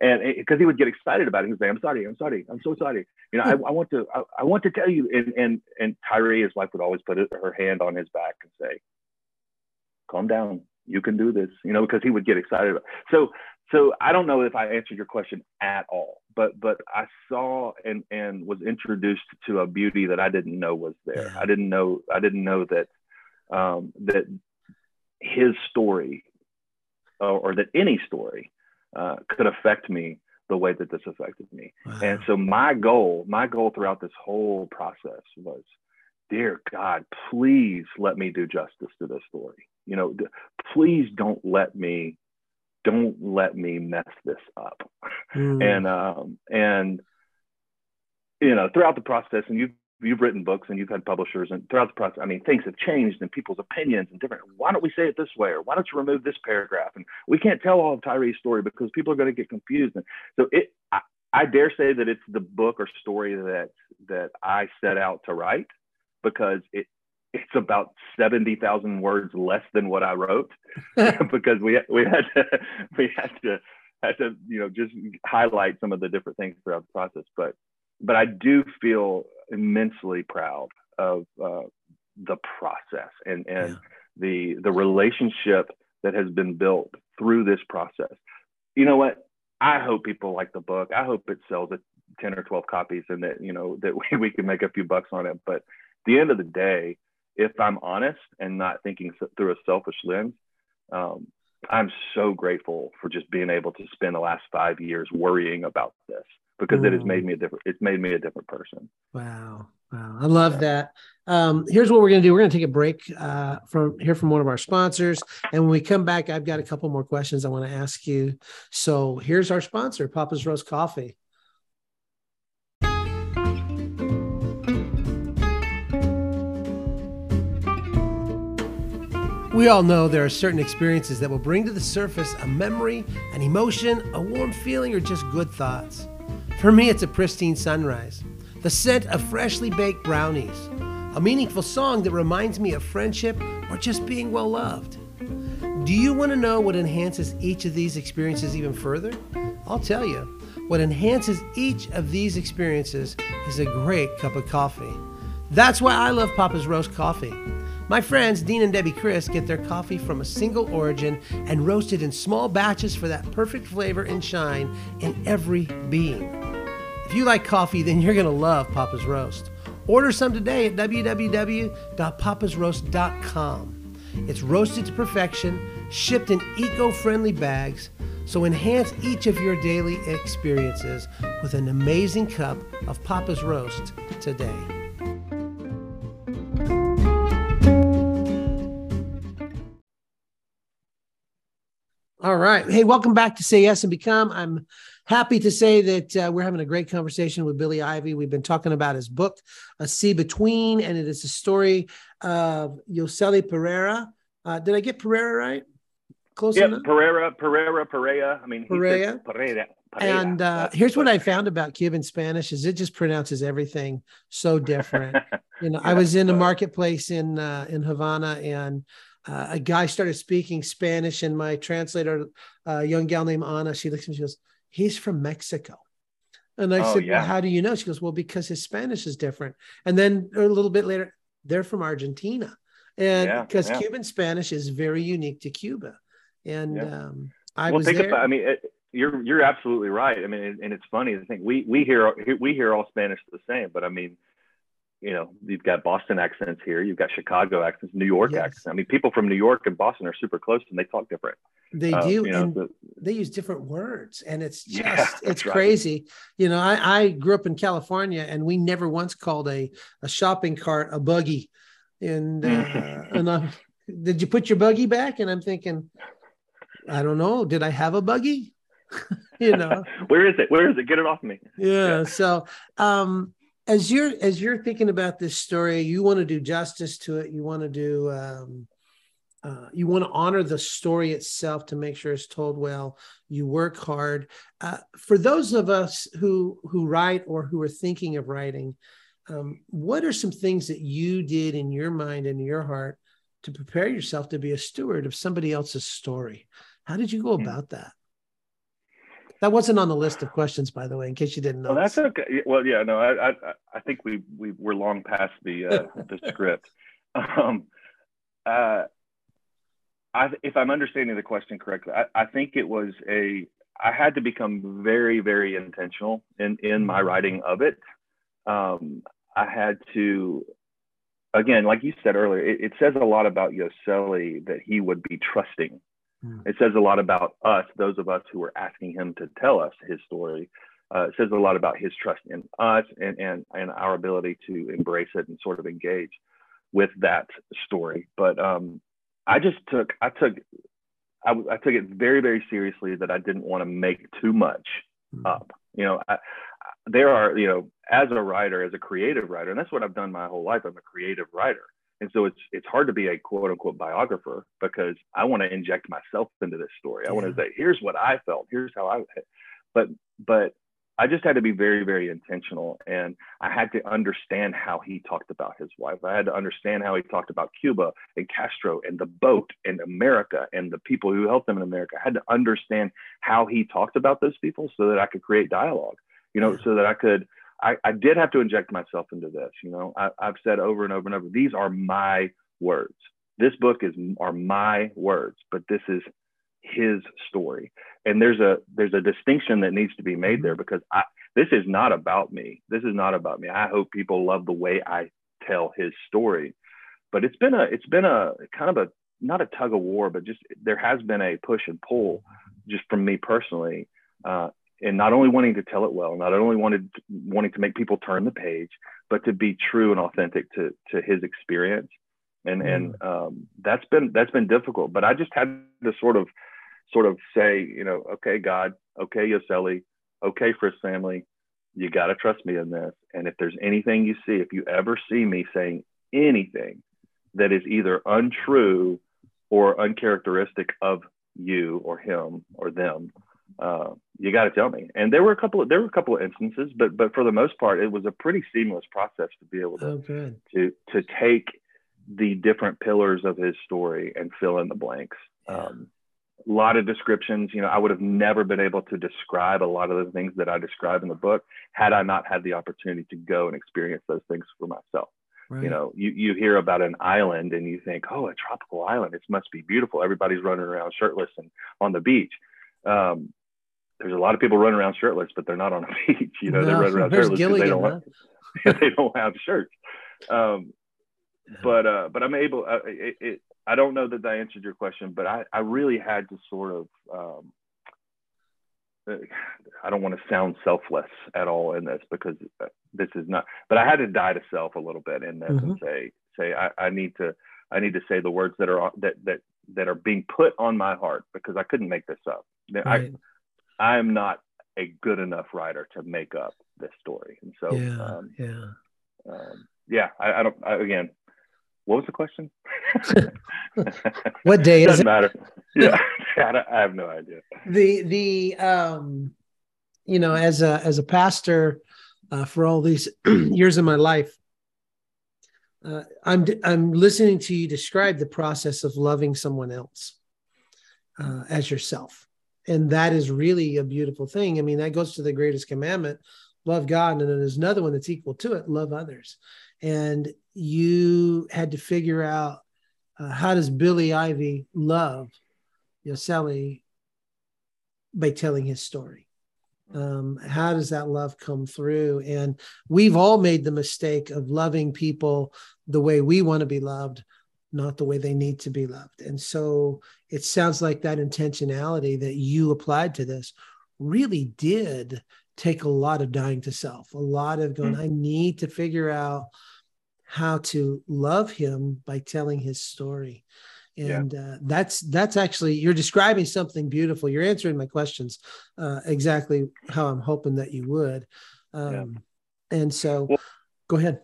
Speaker 2: and because he would get excited about it, he would say, "I'm sorry, I'm sorry, I'm so sorry." You know, I, I want to, I, I, want to tell you. And and and Tyree, his wife, would always put her hand on his back and say, "Calm down, you can do this." You know, because he would get excited. About it. So so I don't know if I answered your question at all, but but I saw and and was introduced to a beauty that I didn't know was there. Yeah. I didn't know I didn't know that um, that his story or, or that any story uh, could affect me the way that this affected me. Wow. And so my goal, my goal throughout this whole process was, dear God, please let me do justice to this story. You know, please don't let me don't let me mess this up. Mm. And um, and you know, throughout the process, and you've you've written books and you've had publishers, and throughout the process, I mean, things have changed and people's opinions and different. Why don't we say it this way, or why don't you remove this paragraph? And we can't tell all of Tyree's story because people are going to get confused. And so it, I, I dare say that it's the book or story that that I set out to write because it it's about 70,000 words less than what I wrote because we we had to we had to had to you know just highlight some of the different things throughout the process but but I do feel immensely proud of uh, the process and and yeah. the the relationship that has been built through this process. You know what? I hope people like the book. I hope it sells at 10 or 12 copies and that you know that we, we can make a few bucks on it. But at the end of the day if I'm honest and not thinking through a selfish lens, um, I'm so grateful for just being able to spend the last five years worrying about this because it has made me a different. It's made me a different person.
Speaker 1: Wow, wow, I love yeah. that. Um, here's what we're gonna do. We're gonna take a break uh, from here from one of our sponsors, and when we come back, I've got a couple more questions I want to ask you. So here's our sponsor, Papa's Roast Coffee. We all know there are certain experiences that will bring to the surface a memory, an emotion, a warm feeling, or just good thoughts. For me, it's a pristine sunrise, the scent of freshly baked brownies, a meaningful song that reminds me of friendship or just being well loved. Do you want to know what enhances each of these experiences even further? I'll tell you. What enhances each of these experiences is a great cup of coffee. That's why I love Papa's Roast Coffee. My friends, Dean and Debbie Chris, get their coffee from a single origin and roast it in small batches for that perfect flavor and shine in every bean. If you like coffee, then you're going to love Papa's Roast. Order some today at www.papasroast.com. It's roasted to perfection, shipped in eco friendly bags, so enhance each of your daily experiences with an amazing cup of Papa's Roast today. All right. Hey, welcome back to Say Yes and Become. I'm happy to say that uh, we're having a great conversation with Billy Ivey. We've been talking about his book, A Sea Between, and it is a story of Yoseli Pereira. Uh, did I get Pereira right?
Speaker 2: Close yep, enough? Pereira, Pereira, Pereira. I mean,
Speaker 1: Pereira. Pereira. And uh, here's what I found about Cuban Spanish is it just pronounces everything so different. you know, yeah, I was in a marketplace in uh, in Havana and uh, a guy started speaking Spanish, and my translator, a young gal named Anna, she looks at me, she goes, "He's from Mexico." And I oh, said, yeah. "Well, how do you know?" She goes, "Well, because his Spanish is different." And then a little bit later, they're from Argentina, and because yeah, yeah. Cuban Spanish is very unique to Cuba. And um, I well, was think there.
Speaker 2: About, I mean, it, you're you're absolutely right. I mean, and, and it's funny to think we we hear we hear all Spanish the same, but I mean you know, you've got Boston accents here, you've got Chicago accents, New York yes. accents. I mean, people from New York and Boston are super close and they talk different.
Speaker 1: They uh, do, you know, and the, they use different words, and it's just yeah, it's right. crazy. You know, I, I grew up in California, and we never once called a a shopping cart a buggy. And uh, and I, did you put your buggy back? And I'm thinking, I don't know. Did I have a buggy? you know,
Speaker 2: where is it? Where is it? Get it off me.
Speaker 1: Yeah. yeah. So, um, as you're as you're thinking about this story, you want to do justice to it. You want to do um, uh, you want to honor the story itself to make sure it's told well. You work hard. Uh, for those of us who who write or who are thinking of writing, um, what are some things that you did in your mind and your heart to prepare yourself to be a steward of somebody else's story? How did you go hmm. about that? That wasn't on the list of questions, by the way, in case you didn't know.
Speaker 2: Well, that's okay. Well, yeah, no, I, I, I think we we we're long past the uh, the script. Um, uh, I, if I'm understanding the question correctly, I, I think it was a I had to become very, very intentional in in my writing of it. Um, I had to, again, like you said earlier, it, it says a lot about Yosseli that he would be trusting. It says a lot about us, those of us who are asking him to tell us his story. Uh, it says a lot about his trust in us and, and, and our ability to embrace it and sort of engage with that story. But um, I just took, I took, I, I, took it very, very seriously that I didn't want to make too much mm-hmm. up. You know, I, there are, you know, as a writer, as a creative writer, and that's what I've done my whole life. I'm a creative writer. And so it's it's hard to be a quote unquote biographer because I want to inject myself into this story. I want to say, here's what I felt, here's how I but but I just had to be very, very intentional. And I had to understand how he talked about his wife. I had to understand how he talked about Cuba and Castro and the boat and America and the people who helped them in America. I had to understand how he talked about those people so that I could create dialogue, you know, so that I could I, I did have to inject myself into this. You know, I, I've said over and over and over, these are my words. This book is are my words, but this is his story. And there's a there's a distinction that needs to be made there because I this is not about me. This is not about me. I hope people love the way I tell his story. But it's been a it's been a kind of a not a tug of war, but just there has been a push and pull just from me personally uh, and not only wanting to tell it well, not only wanted wanting to make people turn the page, but to be true and authentic to to his experience. And mm. and um, that's been that's been difficult. But I just had to sort of sort of say, you know, okay, God, okay, Yosseli, okay, Frist family, you got to trust me in this. And if there's anything you see, if you ever see me saying anything that is either untrue or uncharacteristic of you or him or them, uh, you got to tell me. And there were a couple of there were a couple of instances, but but for the most part, it was a pretty seamless process to be able to
Speaker 1: oh,
Speaker 2: to to take the different pillars of his story and fill in the blanks.
Speaker 1: Yeah. Um,
Speaker 2: a lot of descriptions. You know, I would have never been able to describe a lot of the things that I describe in the book had I not had the opportunity to go and experience those things for myself. Right. You know, you, you hear about an island and you think, oh, a tropical island, it must be beautiful. Everybody's running around shirtless and on the beach. Um, there's a lot of people running around shirtless, but they're not on a beach. You know, no, they run around shirtless because they don't they don't have shirts. Um, but uh, but I'm able. Uh, it, it, I don't know that I answered your question, but I I really had to sort of. Um, uh, I don't want to sound selfless at all in this because uh, this is not. But I had to die to self a little bit in this mm-hmm. and say say I, I need to I need to say the words that are that that that are being put on my heart because I couldn't make this up. Right. I am not a good enough writer to make up this story, and so
Speaker 1: yeah, um, yeah,
Speaker 2: um, yeah. I, I don't. I, again, what was the question?
Speaker 1: what day it
Speaker 2: Doesn't
Speaker 1: is it?
Speaker 2: matter. Yeah, I, have no idea.
Speaker 1: The the um, you know, as a as a pastor uh, for all these years of my life, uh, I'm I'm listening to you describe the process of loving someone else uh, as yourself, and that is really a beautiful thing. I mean, that goes to the greatest commandment: love God, and then there's another one that's equal to it: love others. And you had to figure out uh, how does Billy Ivey love Yosseli by telling his story um, how does that love come through and we've all made the mistake of loving people the way we want to be loved not the way they need to be loved and so it sounds like that intentionality that you applied to this really did take a lot of dying to self a lot of going mm-hmm. i need to figure out how to love him by telling his story and yeah. uh, that's that's actually you're describing something beautiful you're answering my questions uh, exactly how i'm hoping that you would um, yeah. and so
Speaker 2: well,
Speaker 1: Go ahead.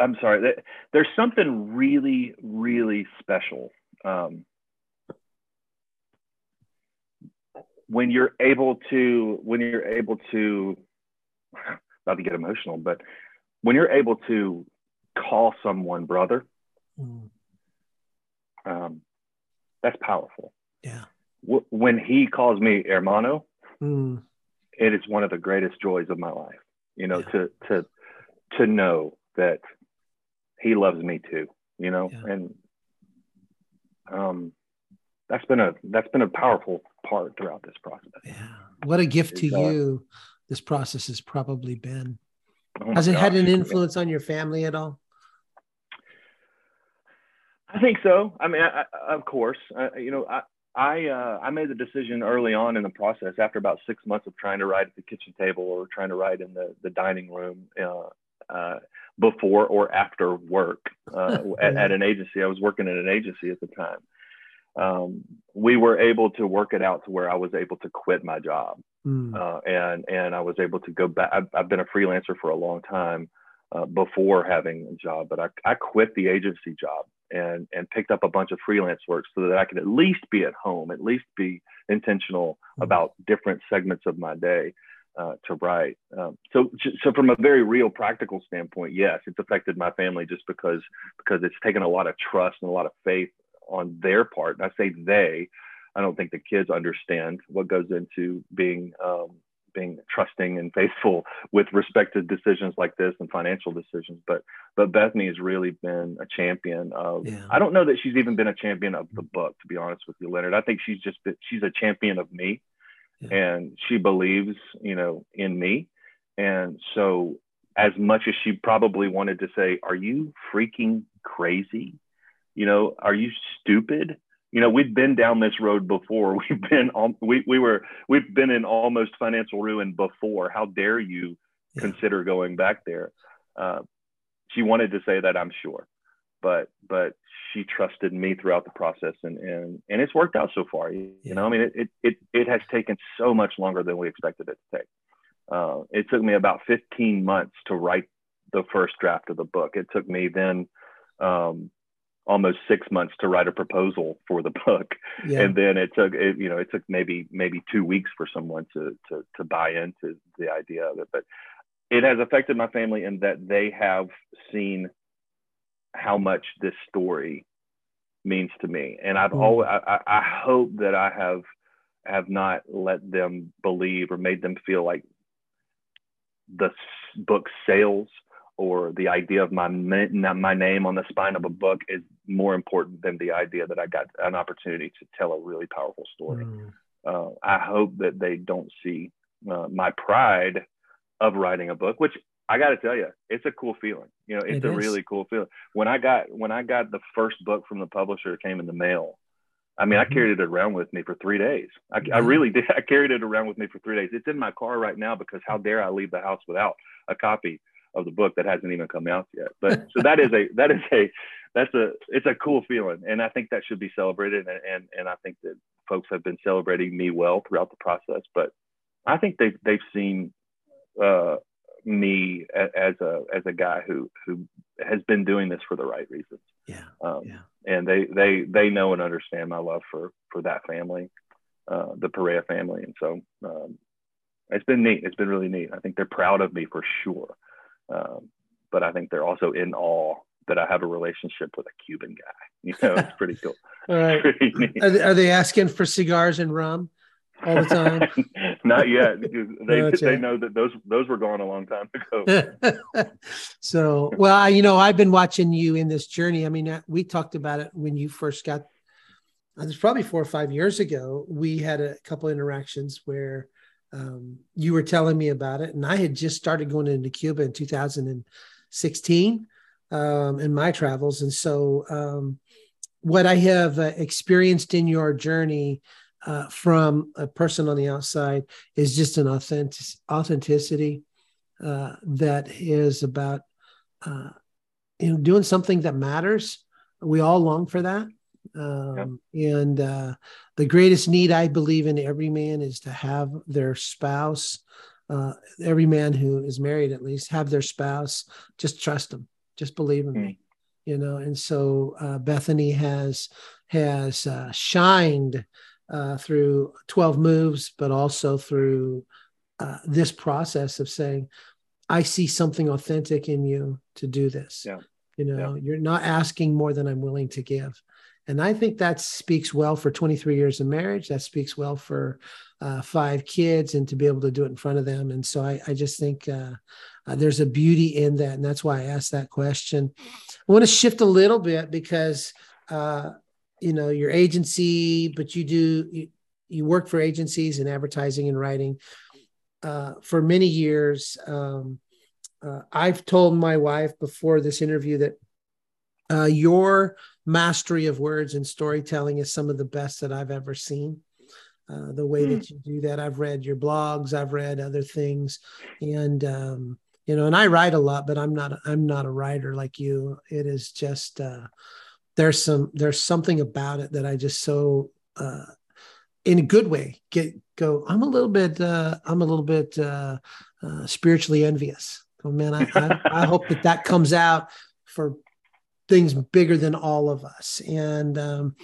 Speaker 2: I'm sorry. There's something really, really special um, when you're able to when you're able to not to get emotional, but when you're able to call someone brother, mm. um, that's powerful.
Speaker 1: Yeah.
Speaker 2: W- when he calls me hermano,
Speaker 1: mm.
Speaker 2: it is one of the greatest joys of my life. You know, yeah. to to to know that he loves me too. You know, yeah. and um, that's been a that's been a powerful part throughout this process.
Speaker 1: Yeah, what a gift to uh, you this process has probably been. Oh Has it gosh. had an influence on your family at all?
Speaker 2: I think so. I mean, I, I, of course, uh, you know, I I, uh, I made the decision early on in the process after about six months of trying to write at the kitchen table or trying to write in the, the dining room uh, uh, before or after work uh, at, at, an agency. I was working at an agency at the time. Um, we were able to work it out to where I was able to quit my job, mm. and and I was able to go back. I've, I've been a freelancer for a long time uh, before having a job, but I, I quit the agency job and and picked up a bunch of freelance work so that I could at least be at home, at least be intentional mm. about different segments of my day uh, to write. Um, so, so from a very real practical standpoint, yes, it's affected my family just because because it's taken a lot of trust and a lot of faith on their part. And I say they. I don't think the kids understand what goes into being um, being trusting and faithful with respect to decisions like this and financial decisions. But but Bethany has really been a champion of. Yeah. I don't know that she's even been a champion of the book, to be honest with you, Leonard. I think she's just been, she's a champion of me yeah. and she believes you know in me. And so as much as she probably wanted to say are you freaking crazy? You know are you stupid? You know we've been down this road before. We've been on we, we were we've been in almost financial ruin before. How dare you yeah. consider going back there? Uh, she wanted to say that i'm sure but but she trusted me throughout the process and and and it's worked out so far you, yeah. know i mean it, it it it has taken so much longer than we expected it to take uh, it took me about 15 months to write the first draft of the book it took me then um, almost six months to write a proposal for the book yeah. and then it took it, you know it took maybe maybe two weeks for someone to to to buy into the idea of it but it has affected my family in that they have seen how much this story means to me. And I've mm. always, I, I hope that I have, have not let them believe or made them feel like the book sales or the idea of my my name on the spine of a book is more important than the idea that I got an opportunity to tell a really powerful story. Mm. Uh, I hope that they don't see uh, my pride of writing a book, which I got to tell you, it's a cool feeling. You know, it's it a is. really cool feeling. When I got when I got the first book from the publisher, it came in the mail. I mean, mm-hmm. I carried it around with me for three days. I, mm-hmm. I, really did. I carried it around with me for three days. It's in my car right now because how dare I leave the house without a copy of the book that hasn't even come out yet. But so that is a that is a that's a it's a cool feeling, and I think that should be celebrated. And and, and I think that folks have been celebrating me well throughout the process. But I think they they've seen uh, me as a as a guy who who has been doing this for the right reasons.
Speaker 1: Yeah. Um,
Speaker 2: yeah. And they they they know and understand my love for for that family, uh, the Perea family, and so um, it's been neat. It's been really neat. I think they're proud of me for sure, um, but I think they're also in awe that I have a relationship with a Cuban guy. You know, it's pretty cool.
Speaker 1: All right. Are they, are they asking for cigars and rum? All the time?
Speaker 2: Not yet, they they know that those those were gone a long time
Speaker 1: ago. so, well, I, you know, I've been watching you in this journey. I mean, uh, we talked about it when you first got. It was probably four or five years ago. We had a couple interactions where um, you were telling me about it, and I had just started going into Cuba in 2016 um, in my travels, and so um, what I have uh, experienced in your journey uh, from a person on the outside is just an authentic authenticity uh, that is about uh, you know doing something that matters. We all long for that, um, yeah. and uh, the greatest need I believe in every man is to have their spouse uh, every man who is married at least have their spouse just trust them, just believe in mm. me, you know. And so uh, Bethany has has uh, shined uh, through 12 moves, but also through uh, this process of saying, I see something authentic in you to do this.
Speaker 2: Yeah.
Speaker 1: You know, yeah. you're not asking more than I'm willing to give. And I think that speaks well for 23 years of marriage. That speaks well for uh, five kids and to be able to do it in front of them. And so I, I just think uh, uh, there's a beauty in that. And that's why I asked that question. I want to shift a little bit because, uh, you know, your agency, but you do, you, you work for agencies in advertising and writing uh, for many years. Um, uh, I've told my wife before this interview that uh, your mastery of words and storytelling is some of the best that I've ever seen. Uh, the way mm. that you do that, I've read your blogs, I've read other things, and um, you know, and I write a lot, but I'm not I'm not a writer like you. It is just uh, there's some there's something about it that I just so uh, in a good way get go i'm a little bit uh i'm a little bit uh, uh spiritually envious. Oh man I, I, I hope that that comes out for things bigger than all of us and um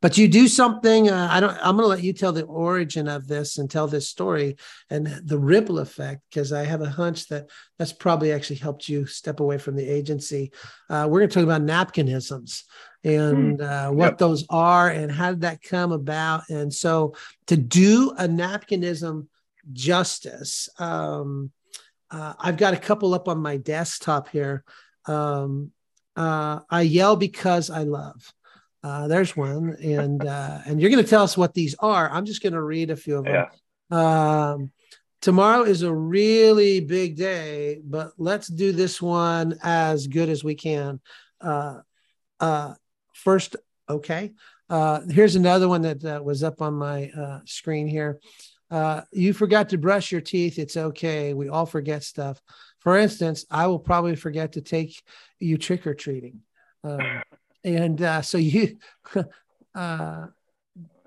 Speaker 1: but you do something uh, i don't i'm going to let you tell the origin of this and tell this story and the ripple effect because i have a hunch that that's probably actually helped you step away from the agency uh, we're going to talk about napkinisms and hmm. uh, what yep. those are and how did that come about. And so to do a napkinism justice, um, uh, I've got a couple up on my desktop here. Um, uh, I yell because I love. Uh, there's one, and uh, and you're going to tell us what these are. I'm just going to read a few of them. Yeah. Um, tomorrow is a really big day, but let's do this one as good as we can. Uh, uh, first, okay. Uh, here's another one that uh, was up on my uh, screen here. Uh, you forgot to brush your teeth. It's okay. We all forget stuff. For instance, I will probably forget to take you trick or treating. Um, and uh, so you, uh,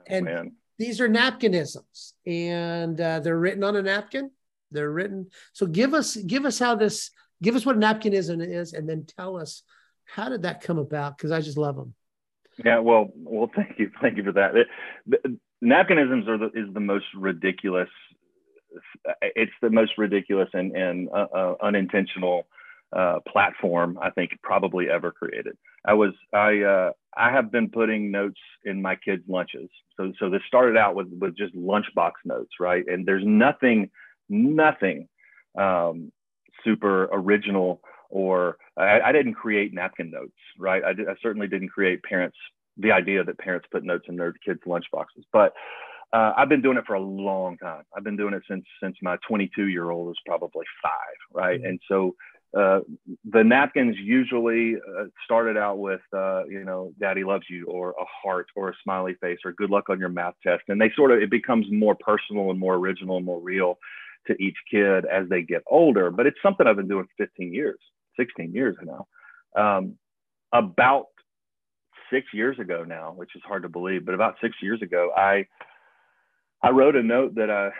Speaker 1: and Man. these are napkinisms and uh, they're written on a napkin. They're written. So give us, give us how this, give us what a napkinism is, and then tell us how did that come about? Because I just love them.
Speaker 2: Yeah, well, well, thank you, thank you for that. It, the, napkinisms are the, is the most ridiculous. It's the most ridiculous and, and uh, uh, unintentional uh, platform I think probably ever created. I was I uh, I have been putting notes in my kids' lunches. So so this started out with with just lunchbox notes, right? And there's nothing nothing um, super original or I, I, didn't create napkin notes, right? I, did, I, certainly didn't create parents the idea that parents put notes in their kids' lunchboxes, but uh, I've been doing it for a long time. I've been doing it since since my 22 year old was probably five, right? Mm-hmm. And so uh, the napkins usually uh, started out with, uh, you know, "Daddy loves you," or a heart, or a smiley face, or "Good luck on your math test," and they sort of it becomes more personal and more original and more real to each kid as they get older. But it's something I've been doing for 15 years. 16 years now. Um, about six years ago now, which is hard to believe, but about six years ago, I I wrote a note that I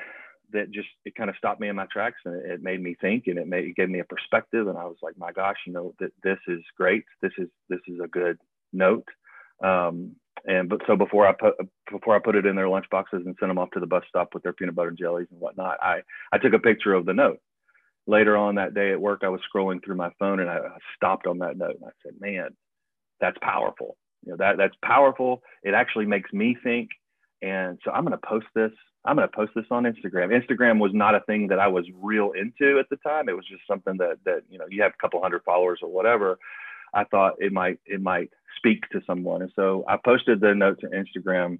Speaker 2: that just it kind of stopped me in my tracks and it, made me think and it made it gave me a perspective and I was like, my gosh, you know that this is great. This is this is a good note. Um, and but so before I put before I put it in their lunch boxes and sent them off to the bus stop with their peanut butter and jellies and whatnot, I I took a picture of the note later on that day at work, I was scrolling through my phone and I stopped on that note and I said, man, that's powerful. You know, that that's powerful. It actually makes me think. And so I'm going to post this. I'm going to post this on Instagram. Instagram was not a thing that I was real into at the time. It was just something that that you know you have a couple hundred followers or whatever. I thought it might it might speak to someone, and so I posted the note to Instagram,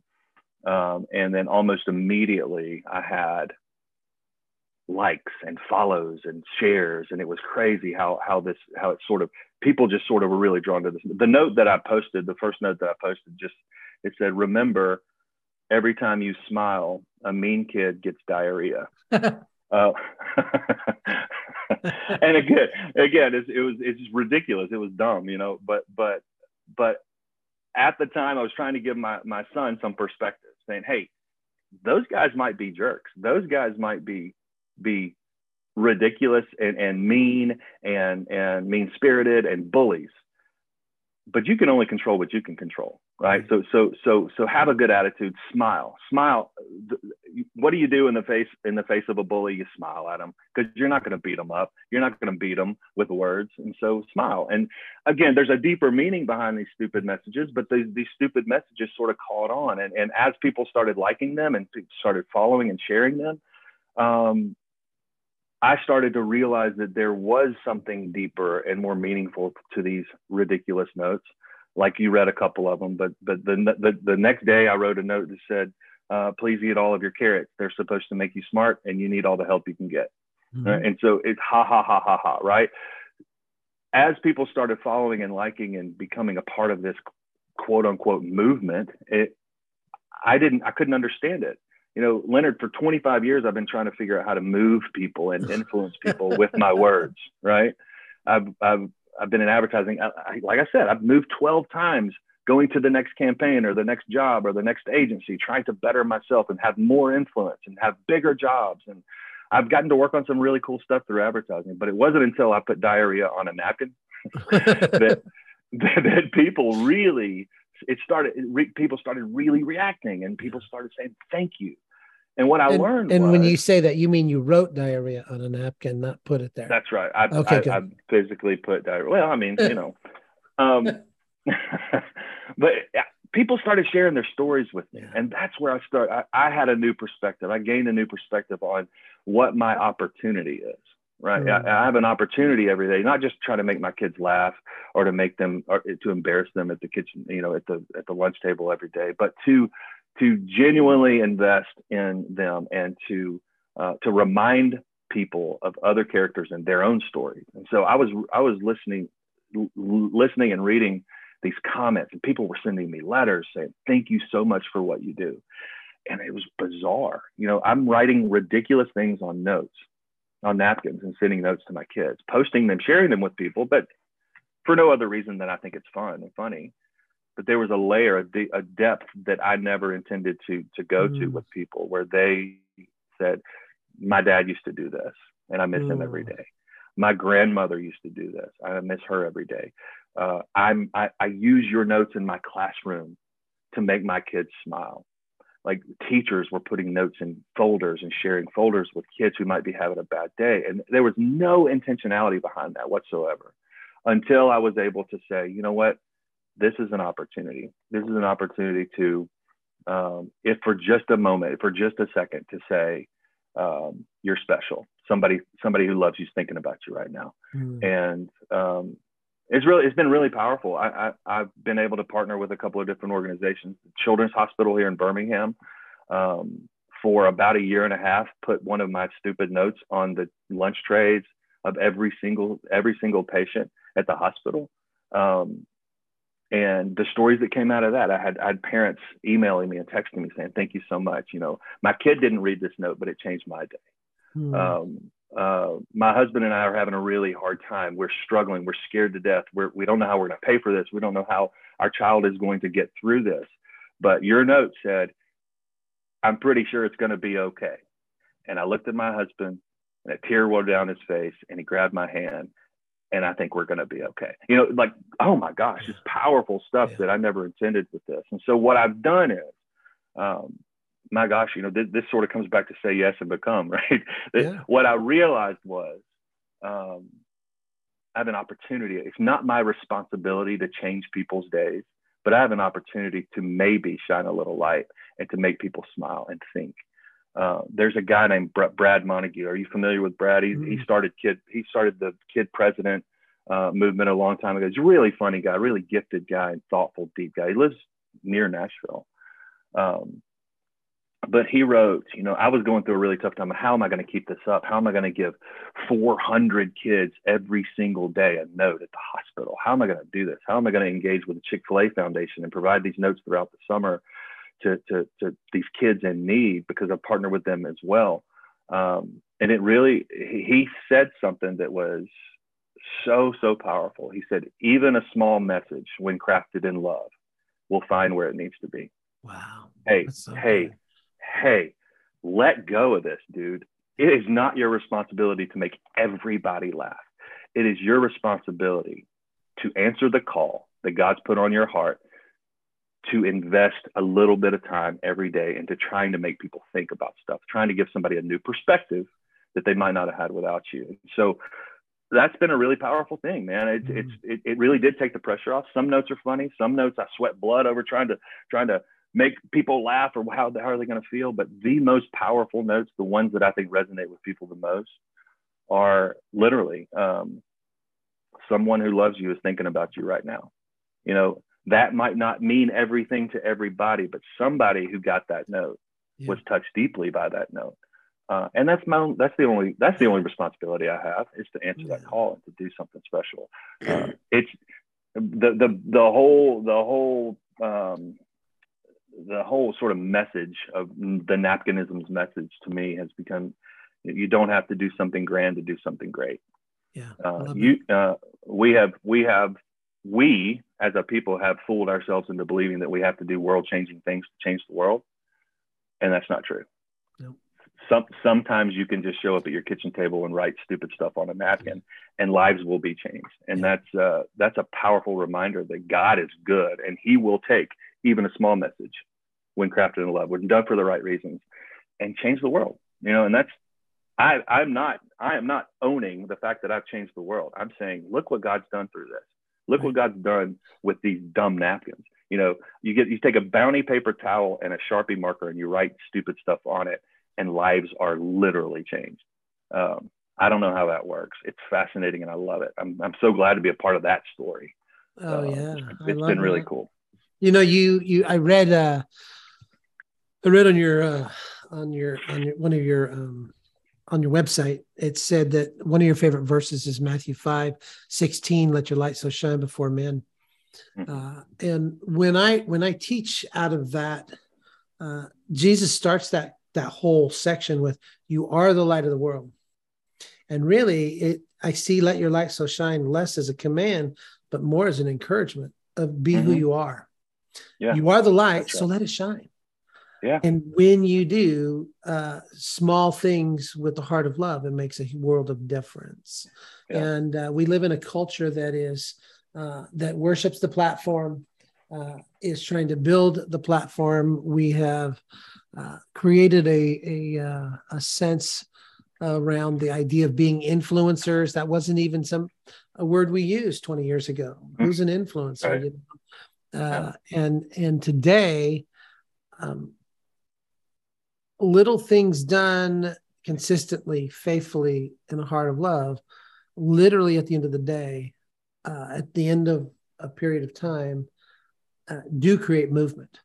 Speaker 2: um, and then almost immediately I had likes and follows and shares and it was crazy how how this how it sort of people just sort of were really drawn to this the note that i posted the first note that i posted just it said remember every time you smile a mean kid gets diarrhea. Uh, and again again it, it was it's ridiculous. It was dumb you know but but but at the time i was trying to give my my son some perspective saying hey those guys might be jerks. Those guys might be be ridiculous and, and mean and and mean spirited and bullies but you can only control what you can control right? So so so so have a good attitude. Smile. Smile. What do you do in the face in the face of a bully? You smile at them because you're not going to beat them up. You're not going to beat them with words. And so smile. And again there's a deeper meaning behind these stupid messages but these, these stupid messages sort of caught on. And, and as people started liking them and started following and sharing them um, I started to realize that there was something deeper and more meaningful to these ridiculous notes. Like you read a couple of them, but but the the, the next day I wrote a note that said, uh, "Please eat all of your carrots. They're supposed to make you smart, and you need all the help you can get." Mm-hmm. Right? And so it's ha ha ha ha ha. Right? As people started following and liking and becoming a part of this quote unquote movement, it I didn't I couldn't understand it you know, Leonard, for 25 years, I've been trying to figure out how to move people and influence people with my words, right? I've, I've, I've been in advertising. I, I, like I said, I've moved 12 times going to the next campaign or the next job or the next agency, trying to better myself and have more influence and have bigger jobs. And I've gotten to work on some really cool stuff through advertising, but it wasn't until I put diarrhea on a napkin that, that, that people really it started re, people started really reacting and people started saying thank you and what i
Speaker 1: and,
Speaker 2: learned
Speaker 1: and
Speaker 2: was,
Speaker 1: when you say that you mean you wrote diarrhea on a napkin not put it there
Speaker 2: that's right i, okay, I, I physically put diarrhea well i mean you know um, but people started sharing their stories with me yeah. and that's where i started I, I had a new perspective i gained a new perspective on what my opportunity is right? Mm-hmm. I, I, have an opportunity every day, not just trying to make my kids laugh or to make them or to embarrass them at the kitchen, you know, at the at the lunch table every day, but to to genuinely invest in them and to uh, to remind people of other characters and their own stories. And so I was I was listening l- listening and reading these comments and people were sending me letters saying thank you so much for what you do and it was bizarre you know i'm writing ridiculous things on notes on napkins and sending notes to my kids, posting them, sharing them with people, but for no other reason than I think it's fun and funny. But there was a layer, a, de- a depth that I never intended to to go mm. to with people, where they said, "My dad used to do this, and I miss mm. him every mm. My grandmother used to do this, I miss her every day. Uh, I'm I, I use your notes in my classroom to make my kids smile like teachers were putting notes in folders and sharing folders with kids who might be having a bad day. And there was no intentionality behind that whatsoever until I was able to say, you know what, this is an opportunity. This is an opportunity to, um, if for just a moment, for just a second, to say, um, you're special. Somebody, somebody who loves you is thinking about you right now. Mm. And um, it's really it's been really powerful. I, I have been able to partner with a couple of different organizations. Children's Hospital here in Birmingham, um, for about a year and a half, put one of my stupid notes on the lunch trays of every single every single patient at the hospital. Um, and the stories that came out of that, I had I had parents emailing me and texting me saying, "Thank you so much." You know, my kid didn't read this note, but it changed my day. Hmm. Um, uh, my husband and I are having a really hard time. We're struggling. We're scared to death. We're, we don't know how we're going to pay for this. We don't know how our child is going to get through this. But your note said, I'm pretty sure it's going to be okay. And I looked at my husband and a tear rolled down his face and he grabbed my hand and I think we're going to be okay. You know, like, oh my gosh, it's powerful stuff yeah. that I never intended with this. And so what I've done is, um, my gosh, you know, this, this, sort of comes back to say yes and become, right? Yeah. What I realized was um, I have an opportunity. It's not my responsibility to change people's days, but I have an opportunity to maybe shine a little light and to make people smile and think. Uh, there's a guy named Brad Montague. Are you familiar with Brad? He, mm-hmm. he started kid. He started the Kid President uh, movement a long time ago. He's a really funny guy, really gifted guy, and thoughtful, deep guy. He lives near Nashville. Um, but he wrote, you know, I was going through a really tough time. How am I going to keep this up? How am I going to give 400 kids every single day a note at the hospital? How am I going to do this? How am I going to engage with the Chick fil A Foundation and provide these notes throughout the summer to, to, to these kids in need because I partner with them as well? Um, and it really, he said something that was so, so powerful. He said, even a small message, when crafted in love, will find where it needs to be.
Speaker 1: Wow.
Speaker 2: Hey, so hey. Good hey, let go of this, dude. it is not your responsibility to make everybody laugh. It is your responsibility to answer the call that God's put on your heart to invest a little bit of time every day into trying to make people think about stuff, trying to give somebody a new perspective that they might not have had without you. So that's been a really powerful thing, man. It, mm-hmm. It's it, it really did take the pressure off. Some notes are funny. Some notes I sweat blood over trying to trying to make people laugh or how, how are they going to feel. But the most powerful notes, the ones that I think resonate with people the most, are literally um, someone who loves you is thinking about you right now. You know that might not mean everything to everybody, but somebody who got that note yeah. was touched deeply by that note. Uh, and that's my own, that's the only that's the only responsibility I have is to answer yeah. that call and to do something special. Uh, it's the the the whole the whole um, the whole sort of message of the napkinisms message to me has become you don't have to do something grand to do something great.
Speaker 1: Yeah,
Speaker 2: uh, you uh, we have we have we as a people have fooled ourselves into believing that we have to do world changing things to change the world, and that's not true. Some sometimes you can just show up at your kitchen table and write stupid stuff on a napkin and lives will be changed. And that's uh, that's a powerful reminder that god is good and he will take even a small message when crafted in love when done for the right reasons and change the world. You know and that's i i'm not i am not owning the fact that i've changed the world. I'm saying look what god's done through this look what god's done with these dumb napkins you know you get you take a bounty paper towel and a sharpie marker and you write stupid stuff on it and lives are literally changed. Um, I don't know how that works. It's fascinating and I love it. I'm, I'm so glad to be a part of that story.
Speaker 1: Oh uh, yeah.
Speaker 2: it's been really that. cool.
Speaker 1: You know, you, you, I read, uh, I read on your, uh, on your, on your, one of your, um, on your website, it said that one of your favorite verses is Matthew 5, 16, let your light so shine before men. Mm-hmm. Uh, and when I, when I teach out of that, uh, Jesus starts that that whole section with you are the light of the world and really it i see let your light so shine less as a command but more as an encouragement of be mm-hmm. who you are yeah. you are the light right. so let it shine
Speaker 2: yeah
Speaker 1: and when you do uh, small things with the heart of love it makes a world of difference yeah. and uh, we live in a culture that is uh, that worships the platform uh, is trying to build the platform we have uh, created a a, uh, a sense around the idea of being influencers. That wasn't even some a word we used 20 years ago. Mm-hmm. Who's an influencer? Right. You know? uh, and and today, um, little things done consistently, faithfully, in a heart of love, literally at the end of the day, uh, at the end of a period of time, uh, do create movement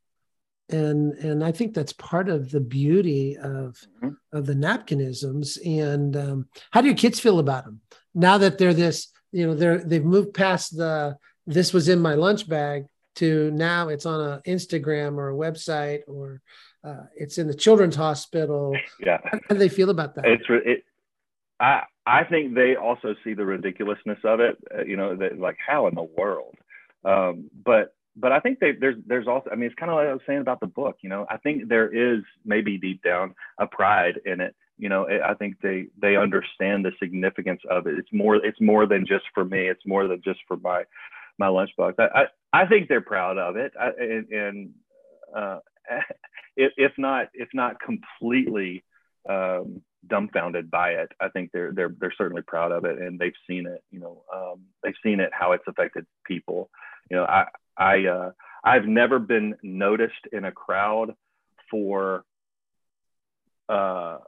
Speaker 1: and and I think that's part of the beauty of mm-hmm. of the napkinisms. And um, how do your kids feel about them now that they're this? You know, they're they've moved past the this was in my lunch bag to now it's on an Instagram or a website or uh, it's in the children's hospital.
Speaker 2: Yeah,
Speaker 1: how, do they feel about that?
Speaker 2: It's it. I I think they also see the ridiculousness of it. Uh, you know, that like how in the world. Um, but but I think they, there's there's also I mean it's kind of like I was saying about the book you know I think there is maybe deep down a pride in it you know I think they they understand the significance of it it's more it's more than just for me it's more than just for my my lunchbox I I, I think they're proud of it I, and, and uh, if, not if not completely um, dumbfounded by it I think they're they're they're certainly proud of it and they've seen it you know um, they've seen it how it's affected people you know I I uh, I've never been noticed in a crowd for uh,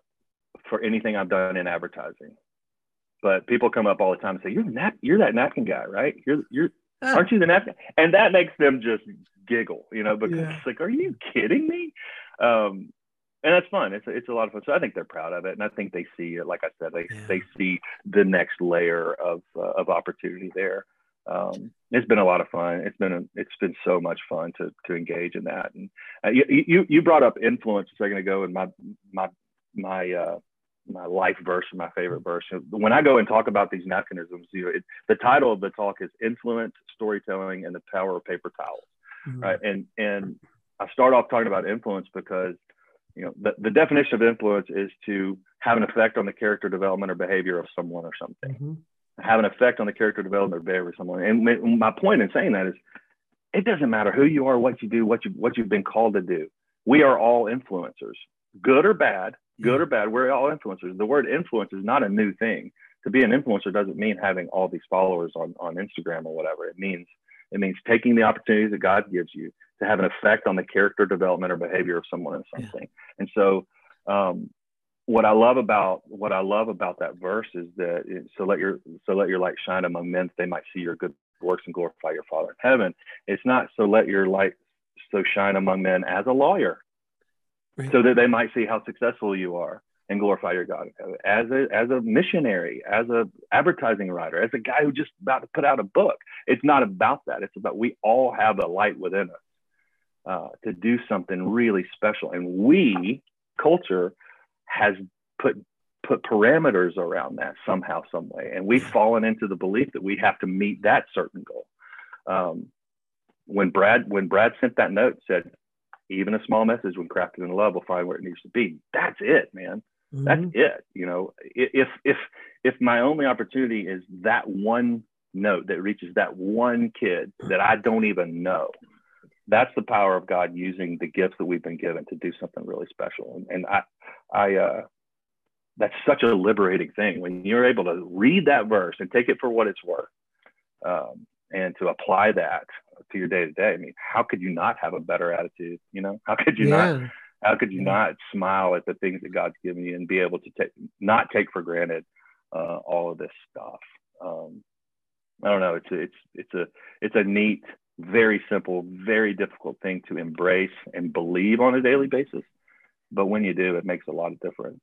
Speaker 2: for anything I've done in advertising. But people come up all the time and say, "You're nap- you're that napkin guy, right? You're you're aren't you the napkin?" And that makes them just giggle, you know, because yeah. it's like, "Are you kidding me?" Um, and that's fun. It's it's a lot of fun. So I think they're proud of it, and I think they see it. Like I said, they yeah. they see the next layer of uh, of opportunity there um, it's been a lot of fun. It's been a, it's been so much fun to to engage in that. And uh, you, you you brought up influence a second ago, and my my my uh, my life verse, my favorite verse. When I go and talk about these napkinisms, you know, it, the title of the talk is "Influence, Storytelling, and the Power of Paper Towels." Mm-hmm. Right, and and I start off talking about influence because you know, the, the definition of influence is to have an effect on the character development or behavior of someone or something. Mm-hmm. Have an effect on the character development or behavior of someone. And my point in saying that is, it doesn't matter who you are, what you do, what you what you've been called to do. We are all influencers, good or bad, good or bad. We're all influencers. The word influence is not a new thing. To be an influencer doesn't mean having all these followers on on Instagram or whatever. It means it means taking the opportunities that God gives you to have an effect on the character development or behavior of someone or something. Yeah. And so, um, what I love about what I love about that verse is that it, so let your so let your light shine among men, that they might see your good works and glorify your Father in heaven. It's not so let your light so shine among men as a lawyer, right. so that they might see how successful you are and glorify your God as a as a missionary, as a advertising writer, as a guy who just about to put out a book. It's not about that. It's about we all have a light within us uh, to do something really special, and we culture has put put parameters around that somehow, some way, and we've fallen into the belief that we have to meet that certain goal. Um, when Brad when Brad sent that note, said even a small message when crafted in love will find where it needs to be. That's it, man. Mm-hmm. That's it. You know, if if if my only opportunity is that one note that reaches that one kid that I don't even know, that's the power of God using the gifts that we've been given to do something really special. And, and I, I, uh, that's such a liberating thing when you're able to read that verse and take it for what it's worth, um, and to apply that to your day to day. I mean, how could you not have a better attitude? You know, how could you yeah. not? How could you not smile at the things that God's given you and be able to take not take for granted uh, all of this stuff? Um, I don't know. It's a, it's it's a it's a neat, very simple, very difficult thing to embrace and believe on a daily basis. But when you do, it makes a lot of difference.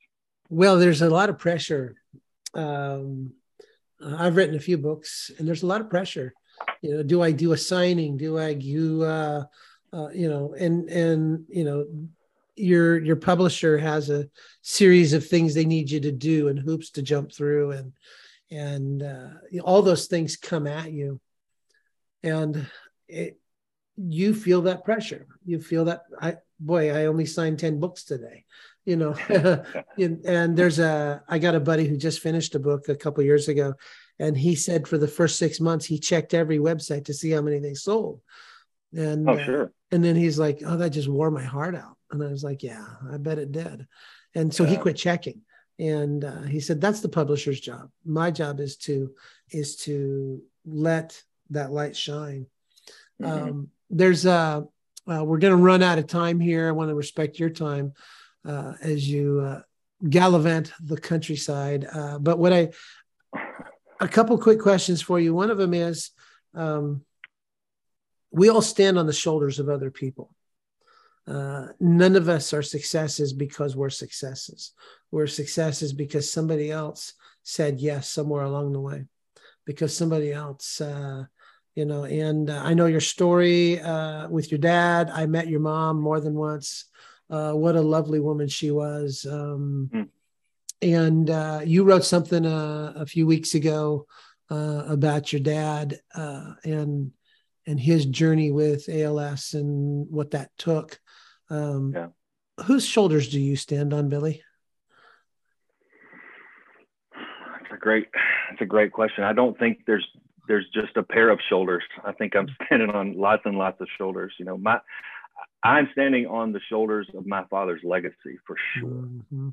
Speaker 1: Well, there's a lot of pressure. Um, I've written a few books, and there's a lot of pressure. You know, do I do a signing? Do I do, uh, uh, you know, and and you know, your your publisher has a series of things they need you to do and hoops to jump through and and uh, all those things come at you. And it, you feel that pressure. You feel that i boy i only signed 10 books today you know? And there's a i got a buddy who just finished a book a couple years ago and he said for the first six months he checked every website to see how many they sold and
Speaker 2: oh, sure. Uh,
Speaker 1: and then he's like oh that just wore my heart out and I was like, yeah, I bet it did. And so yeah. he quit checking. And uh, he said, that's the publisher's job. My job is to is to let that light shine. Mm-hmm. Um, there's uh, uh we're going to run out of time here. I want to respect your time uh, as you uh, gallivant the countryside. Uh, but what I a couple quick questions for you. One of them is um, we all stand on the shoulders of other people uh, none of us are successes because we're successes. We're successes because somebody else said yes somewhere along the way, because somebody else, uh, you know. And uh, I know your story uh, with your dad. I met your mom more than once. Uh, what a lovely woman she was. Um, mm. And uh, you wrote something a few weeks ago about your dad and and his journey with ALS and what that took. Um, yeah. Whose shoulders do you stand on, Billy?
Speaker 2: That's a great, it's a great question. I don't think there's there's just a pair of shoulders. I think I'm standing on lots and lots of shoulders. You know, my I'm standing on the shoulders of my father's legacy for sure, mm-hmm.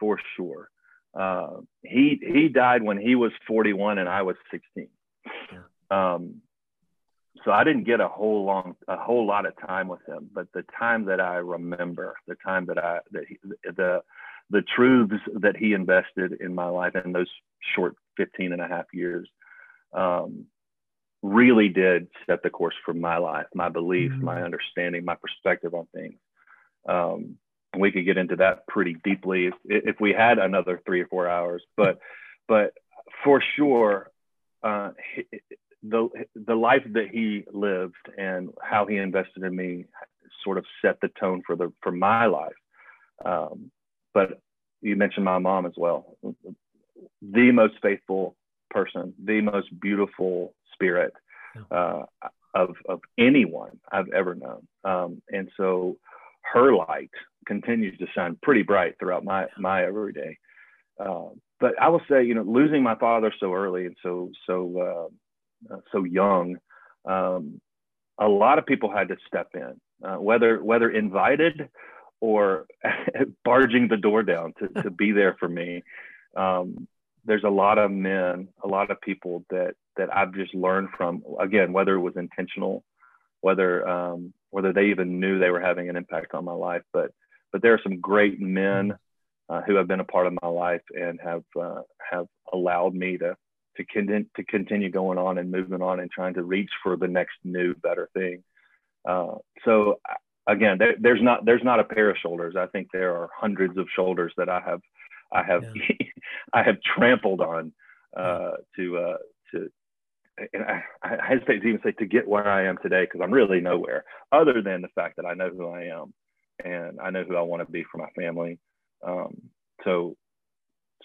Speaker 2: For sure. Uh, he he died when he was 41 and I was 16. Yeah. Um, so I didn't get a whole long, a whole lot of time with him, but the time that I remember, the time that I, that he, the, the truths that he invested in my life in those short 15 and a half years, um, really did set the course for my life, my beliefs, mm-hmm. my understanding, my perspective on things. Um, we could get into that pretty deeply if, if we had another three or four hours, but, but for sure, uh, the the life that he lived and how he invested in me sort of set the tone for the for my life. Um, but you mentioned my mom as well, the most faithful person, the most beautiful spirit uh, of of anyone I've ever known, um, and so her light continues to shine pretty bright throughout my my everyday. Uh, but I will say, you know, losing my father so early and so so uh, so young, um, a lot of people had to step in, uh, whether whether invited or barging the door down to to be there for me. Um, there's a lot of men, a lot of people that that I've just learned from. Again, whether it was intentional, whether um, whether they even knew they were having an impact on my life, but but there are some great men uh, who have been a part of my life and have uh, have allowed me to to, con- to continue going on and moving on and trying to reach for the next new better thing. Uh, so again, there, there's not there's not a pair of shoulders. I think there are hundreds of shoulders that I have I have yeah. I have trampled on uh, to uh, to. And I, I hesitate to even say to get where I am today because I'm really nowhere other than the fact that I know who I am and I know who I want to be for my family. Um, so,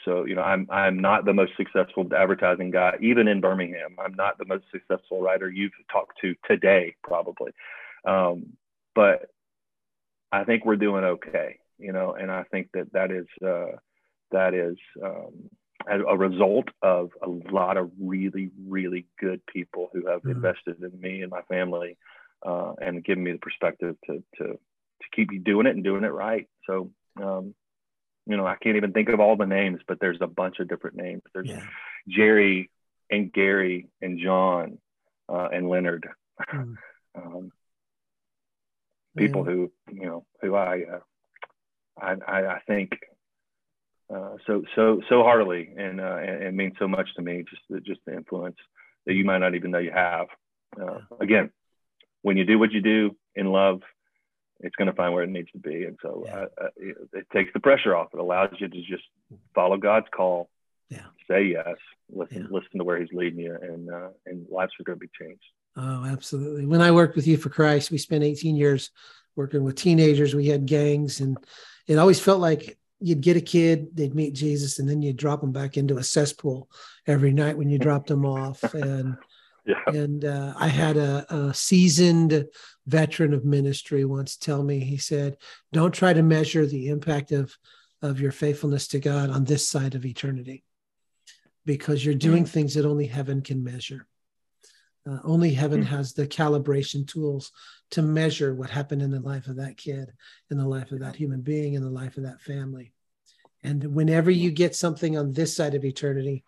Speaker 2: so you know, I'm I'm not the most successful advertising guy, even in Birmingham. I'm not the most successful writer you've talked to today, probably. Um, but I think we're doing okay, you know, and I think that that is uh, that is um, a result of a lot of really, really good people who have mm-hmm. invested in me and my family uh, and given me the perspective to, to, to keep you doing it and doing it right. So, um, you know, I can't even think of all the names, but there's a bunch of different names. There's yeah. Jerry and Gary and John uh, and Leonard. Mm. um, people who, you know, who I, uh, I, I, I think uh, so so so heartily and, uh, and, and means so much to me just the, just the influence that you might not even know you have uh, again when you do what you do in love it's going to find where it needs to be and so yeah. Uh, uh, it, it, takes the pressure off it allows you to just follow god's call
Speaker 1: yeah.
Speaker 2: say yes listen yeah. listen to where he's leading you and and lives are going to be changed
Speaker 1: oh absolutely when i worked with youth for christ we spent 18 years working with teenagers we had gangs and it always felt like you'd get a kid, they'd meet Jesus, and then you'd drop them back into a cesspool every night when you dropped them off. And yeah. and uh, I had a, a, seasoned veteran of ministry once tell me, he said, "Don't try to measure the impact of of your faithfulness to God on this side of eternity, because you're doing mm. things that only heaven can measure." Uh, only heaven mm has the calibration tools to measure what happened in the life of that kid, in the life of that human being, in the life of that family. And whenever you get something on this side of eternity,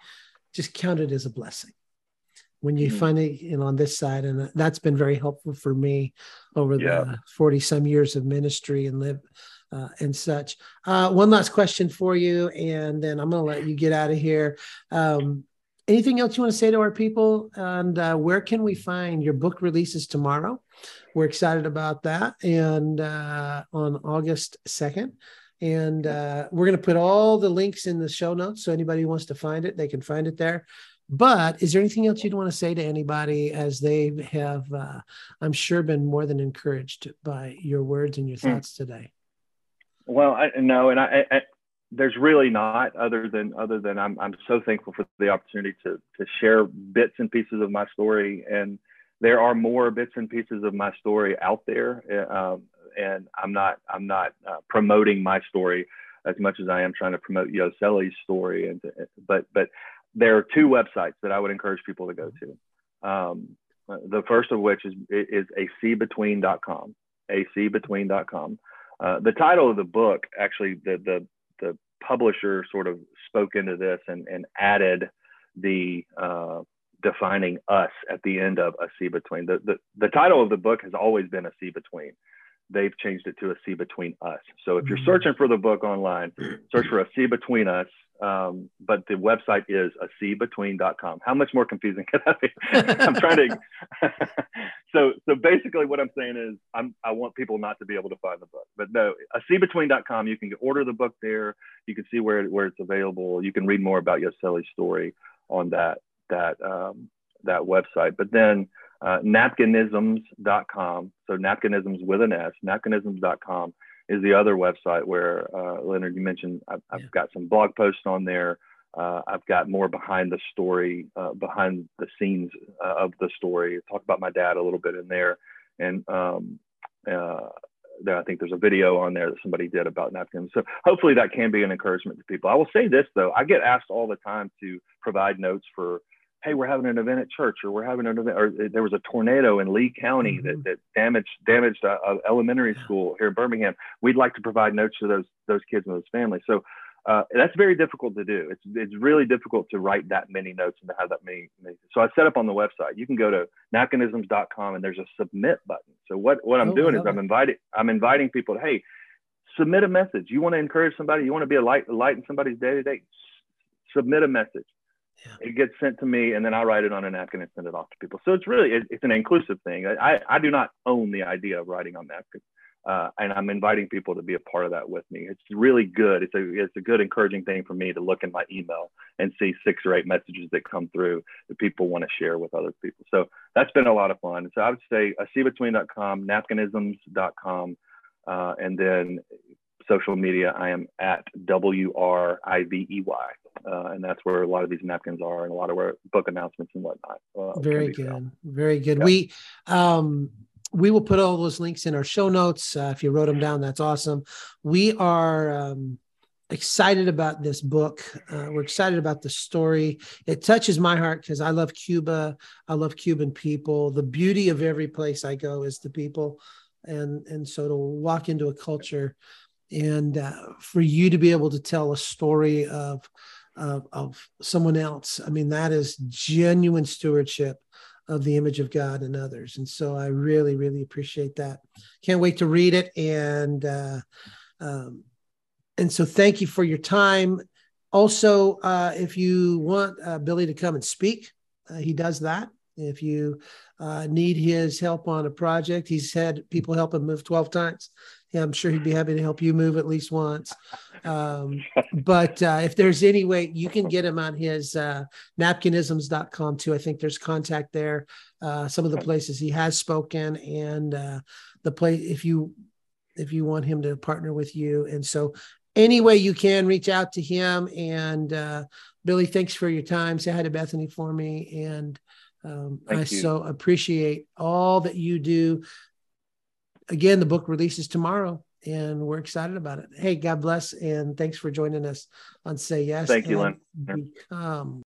Speaker 1: just count it as a blessing. When you mm find it you know, on this side, and that's been very helpful for me over yeah. the 40 some years of ministry and live uh, and such. Uh, one last question for you, and then I'm going to let you get out of here. Um, anything else you want to say to our people and uh, where can we find your book releases tomorrow we're excited about that and uh, on august 2nd and uh, we're going to put all the links in the show notes so anybody who wants to find it they can find it there but is there anything else you'd want to say to anybody as they have uh, i'm sure been more than encouraged by your words and your hmm. thoughts today?
Speaker 2: Well I, no and I, I there's really not other than other than I'm I'm so thankful for the opportunity to to share bits and pieces of my story. And there are more bits and pieces of my story out there um, and I'm not I'm not uh, promoting my story as much as I am trying to promote Yoselli's story. And to, but but there are two websites that I would encourage people to go to um, the first of which is is a seabetween.com acbetween.com uh, the title of the book actually the the the publisher sort of spoke into this and, and added the uh, defining us at the end of a sea between. The, the, the title of the book has always been a sea between. They've changed it to a sea between us. So if you're mm. searching for the book online, search for a sea between us um, but the website is a seabetween.com. How much more confusing could that be? I'm trying to. so, so basically, what I'm saying is, I'm, I want people not to be able to find the book, but no, a seabetween.com. You can order the book there. You can see where where it's available. You can read more about Yoselli's story on that that um, that website. But then uh, napkinisms.com. So napkinisms with an S. Napkinisms.com is the other website where uh, Leonard, you mentioned I've, I've got some blog posts on there. Uh, I've got more behind the story, uh, behind the scenes uh, of the story. Talk about my dad a little bit in there, and um, uh, there, I think there's a video on there that somebody did about napkins. So hopefully that can be an encouragement to people. I will say this though, I get asked all the time to provide notes for, hey, we're having an event at church, or we're having an event, or there was a tornado in Lee County mm-hmm. that, that damaged damaged a, a elementary school here in Birmingham. We'd like to provide notes to those those kids and those families. So uh, that's very difficult to do. It's it's really difficult to write that many notes and to have that many. So I set up on the website. You can go to napkinisms.com and there's a submit button. So what what I'm oh, doing is I'm inviting I'm inviting people to hey, submit a message. You want to encourage somebody. You want to be a light a light in somebody's day to day. Submit a message. Yeah. It gets sent to me, and then I write it on a napkin and send it off to people. So it's really it, it's an inclusive thing. I, I do not own the idea of writing on napkins uh, and I'm inviting people to be a part of that with me. It's really good. It's a it's a good encouraging thing for me to look in my email and see six or eight messages that come through that people want to share with other people. So that's been a lot of fun. So I would say a seabetween.com, napkinisms.com, uh, and then social media. I am at W R I V E Y. Uh, and that's where a lot of these napkins are and a lot of where book announcements and whatnot.
Speaker 1: Uh, very good. Found. Very good. Yeah. We, um, we will put all those links in our show notes. Uh, if you wrote them down, that's awesome. We are um, excited about this book. Uh, we're excited about the story. It touches my heart because I love Cuba. I love Cuban people. The beauty of every place I go is the people, and and so to walk into a culture, and uh, for you to be able to tell a story of, of of someone else. I mean, that is genuine stewardship of the image of God and others. And so I really, really appreciate that. Can't wait to read it. And uh, um, and so thank you for your time. Also, uh, if you want uh, Billy to come and speak, uh, he does that. If you uh, need his help on a project, he's had people help him move 12 times. Yeah, I'm sure he'd be happy to help you move at least once. Um, but uh, if there's any way you can get him on his uh, napkinisms.com too, I think there's contact there. Uh, some of the places he has spoken and uh, the place if you if you want him to partner with you. And so any way you can reach out to him. And uh, Billy, thanks for your time. Say hi to Bethany for me. And um, I you. so appreciate all that you do again, the book releases tomorrow and we're excited about it. Hey, God bless and thanks for joining us on Say Yes.
Speaker 2: Thank you, Lynn. Become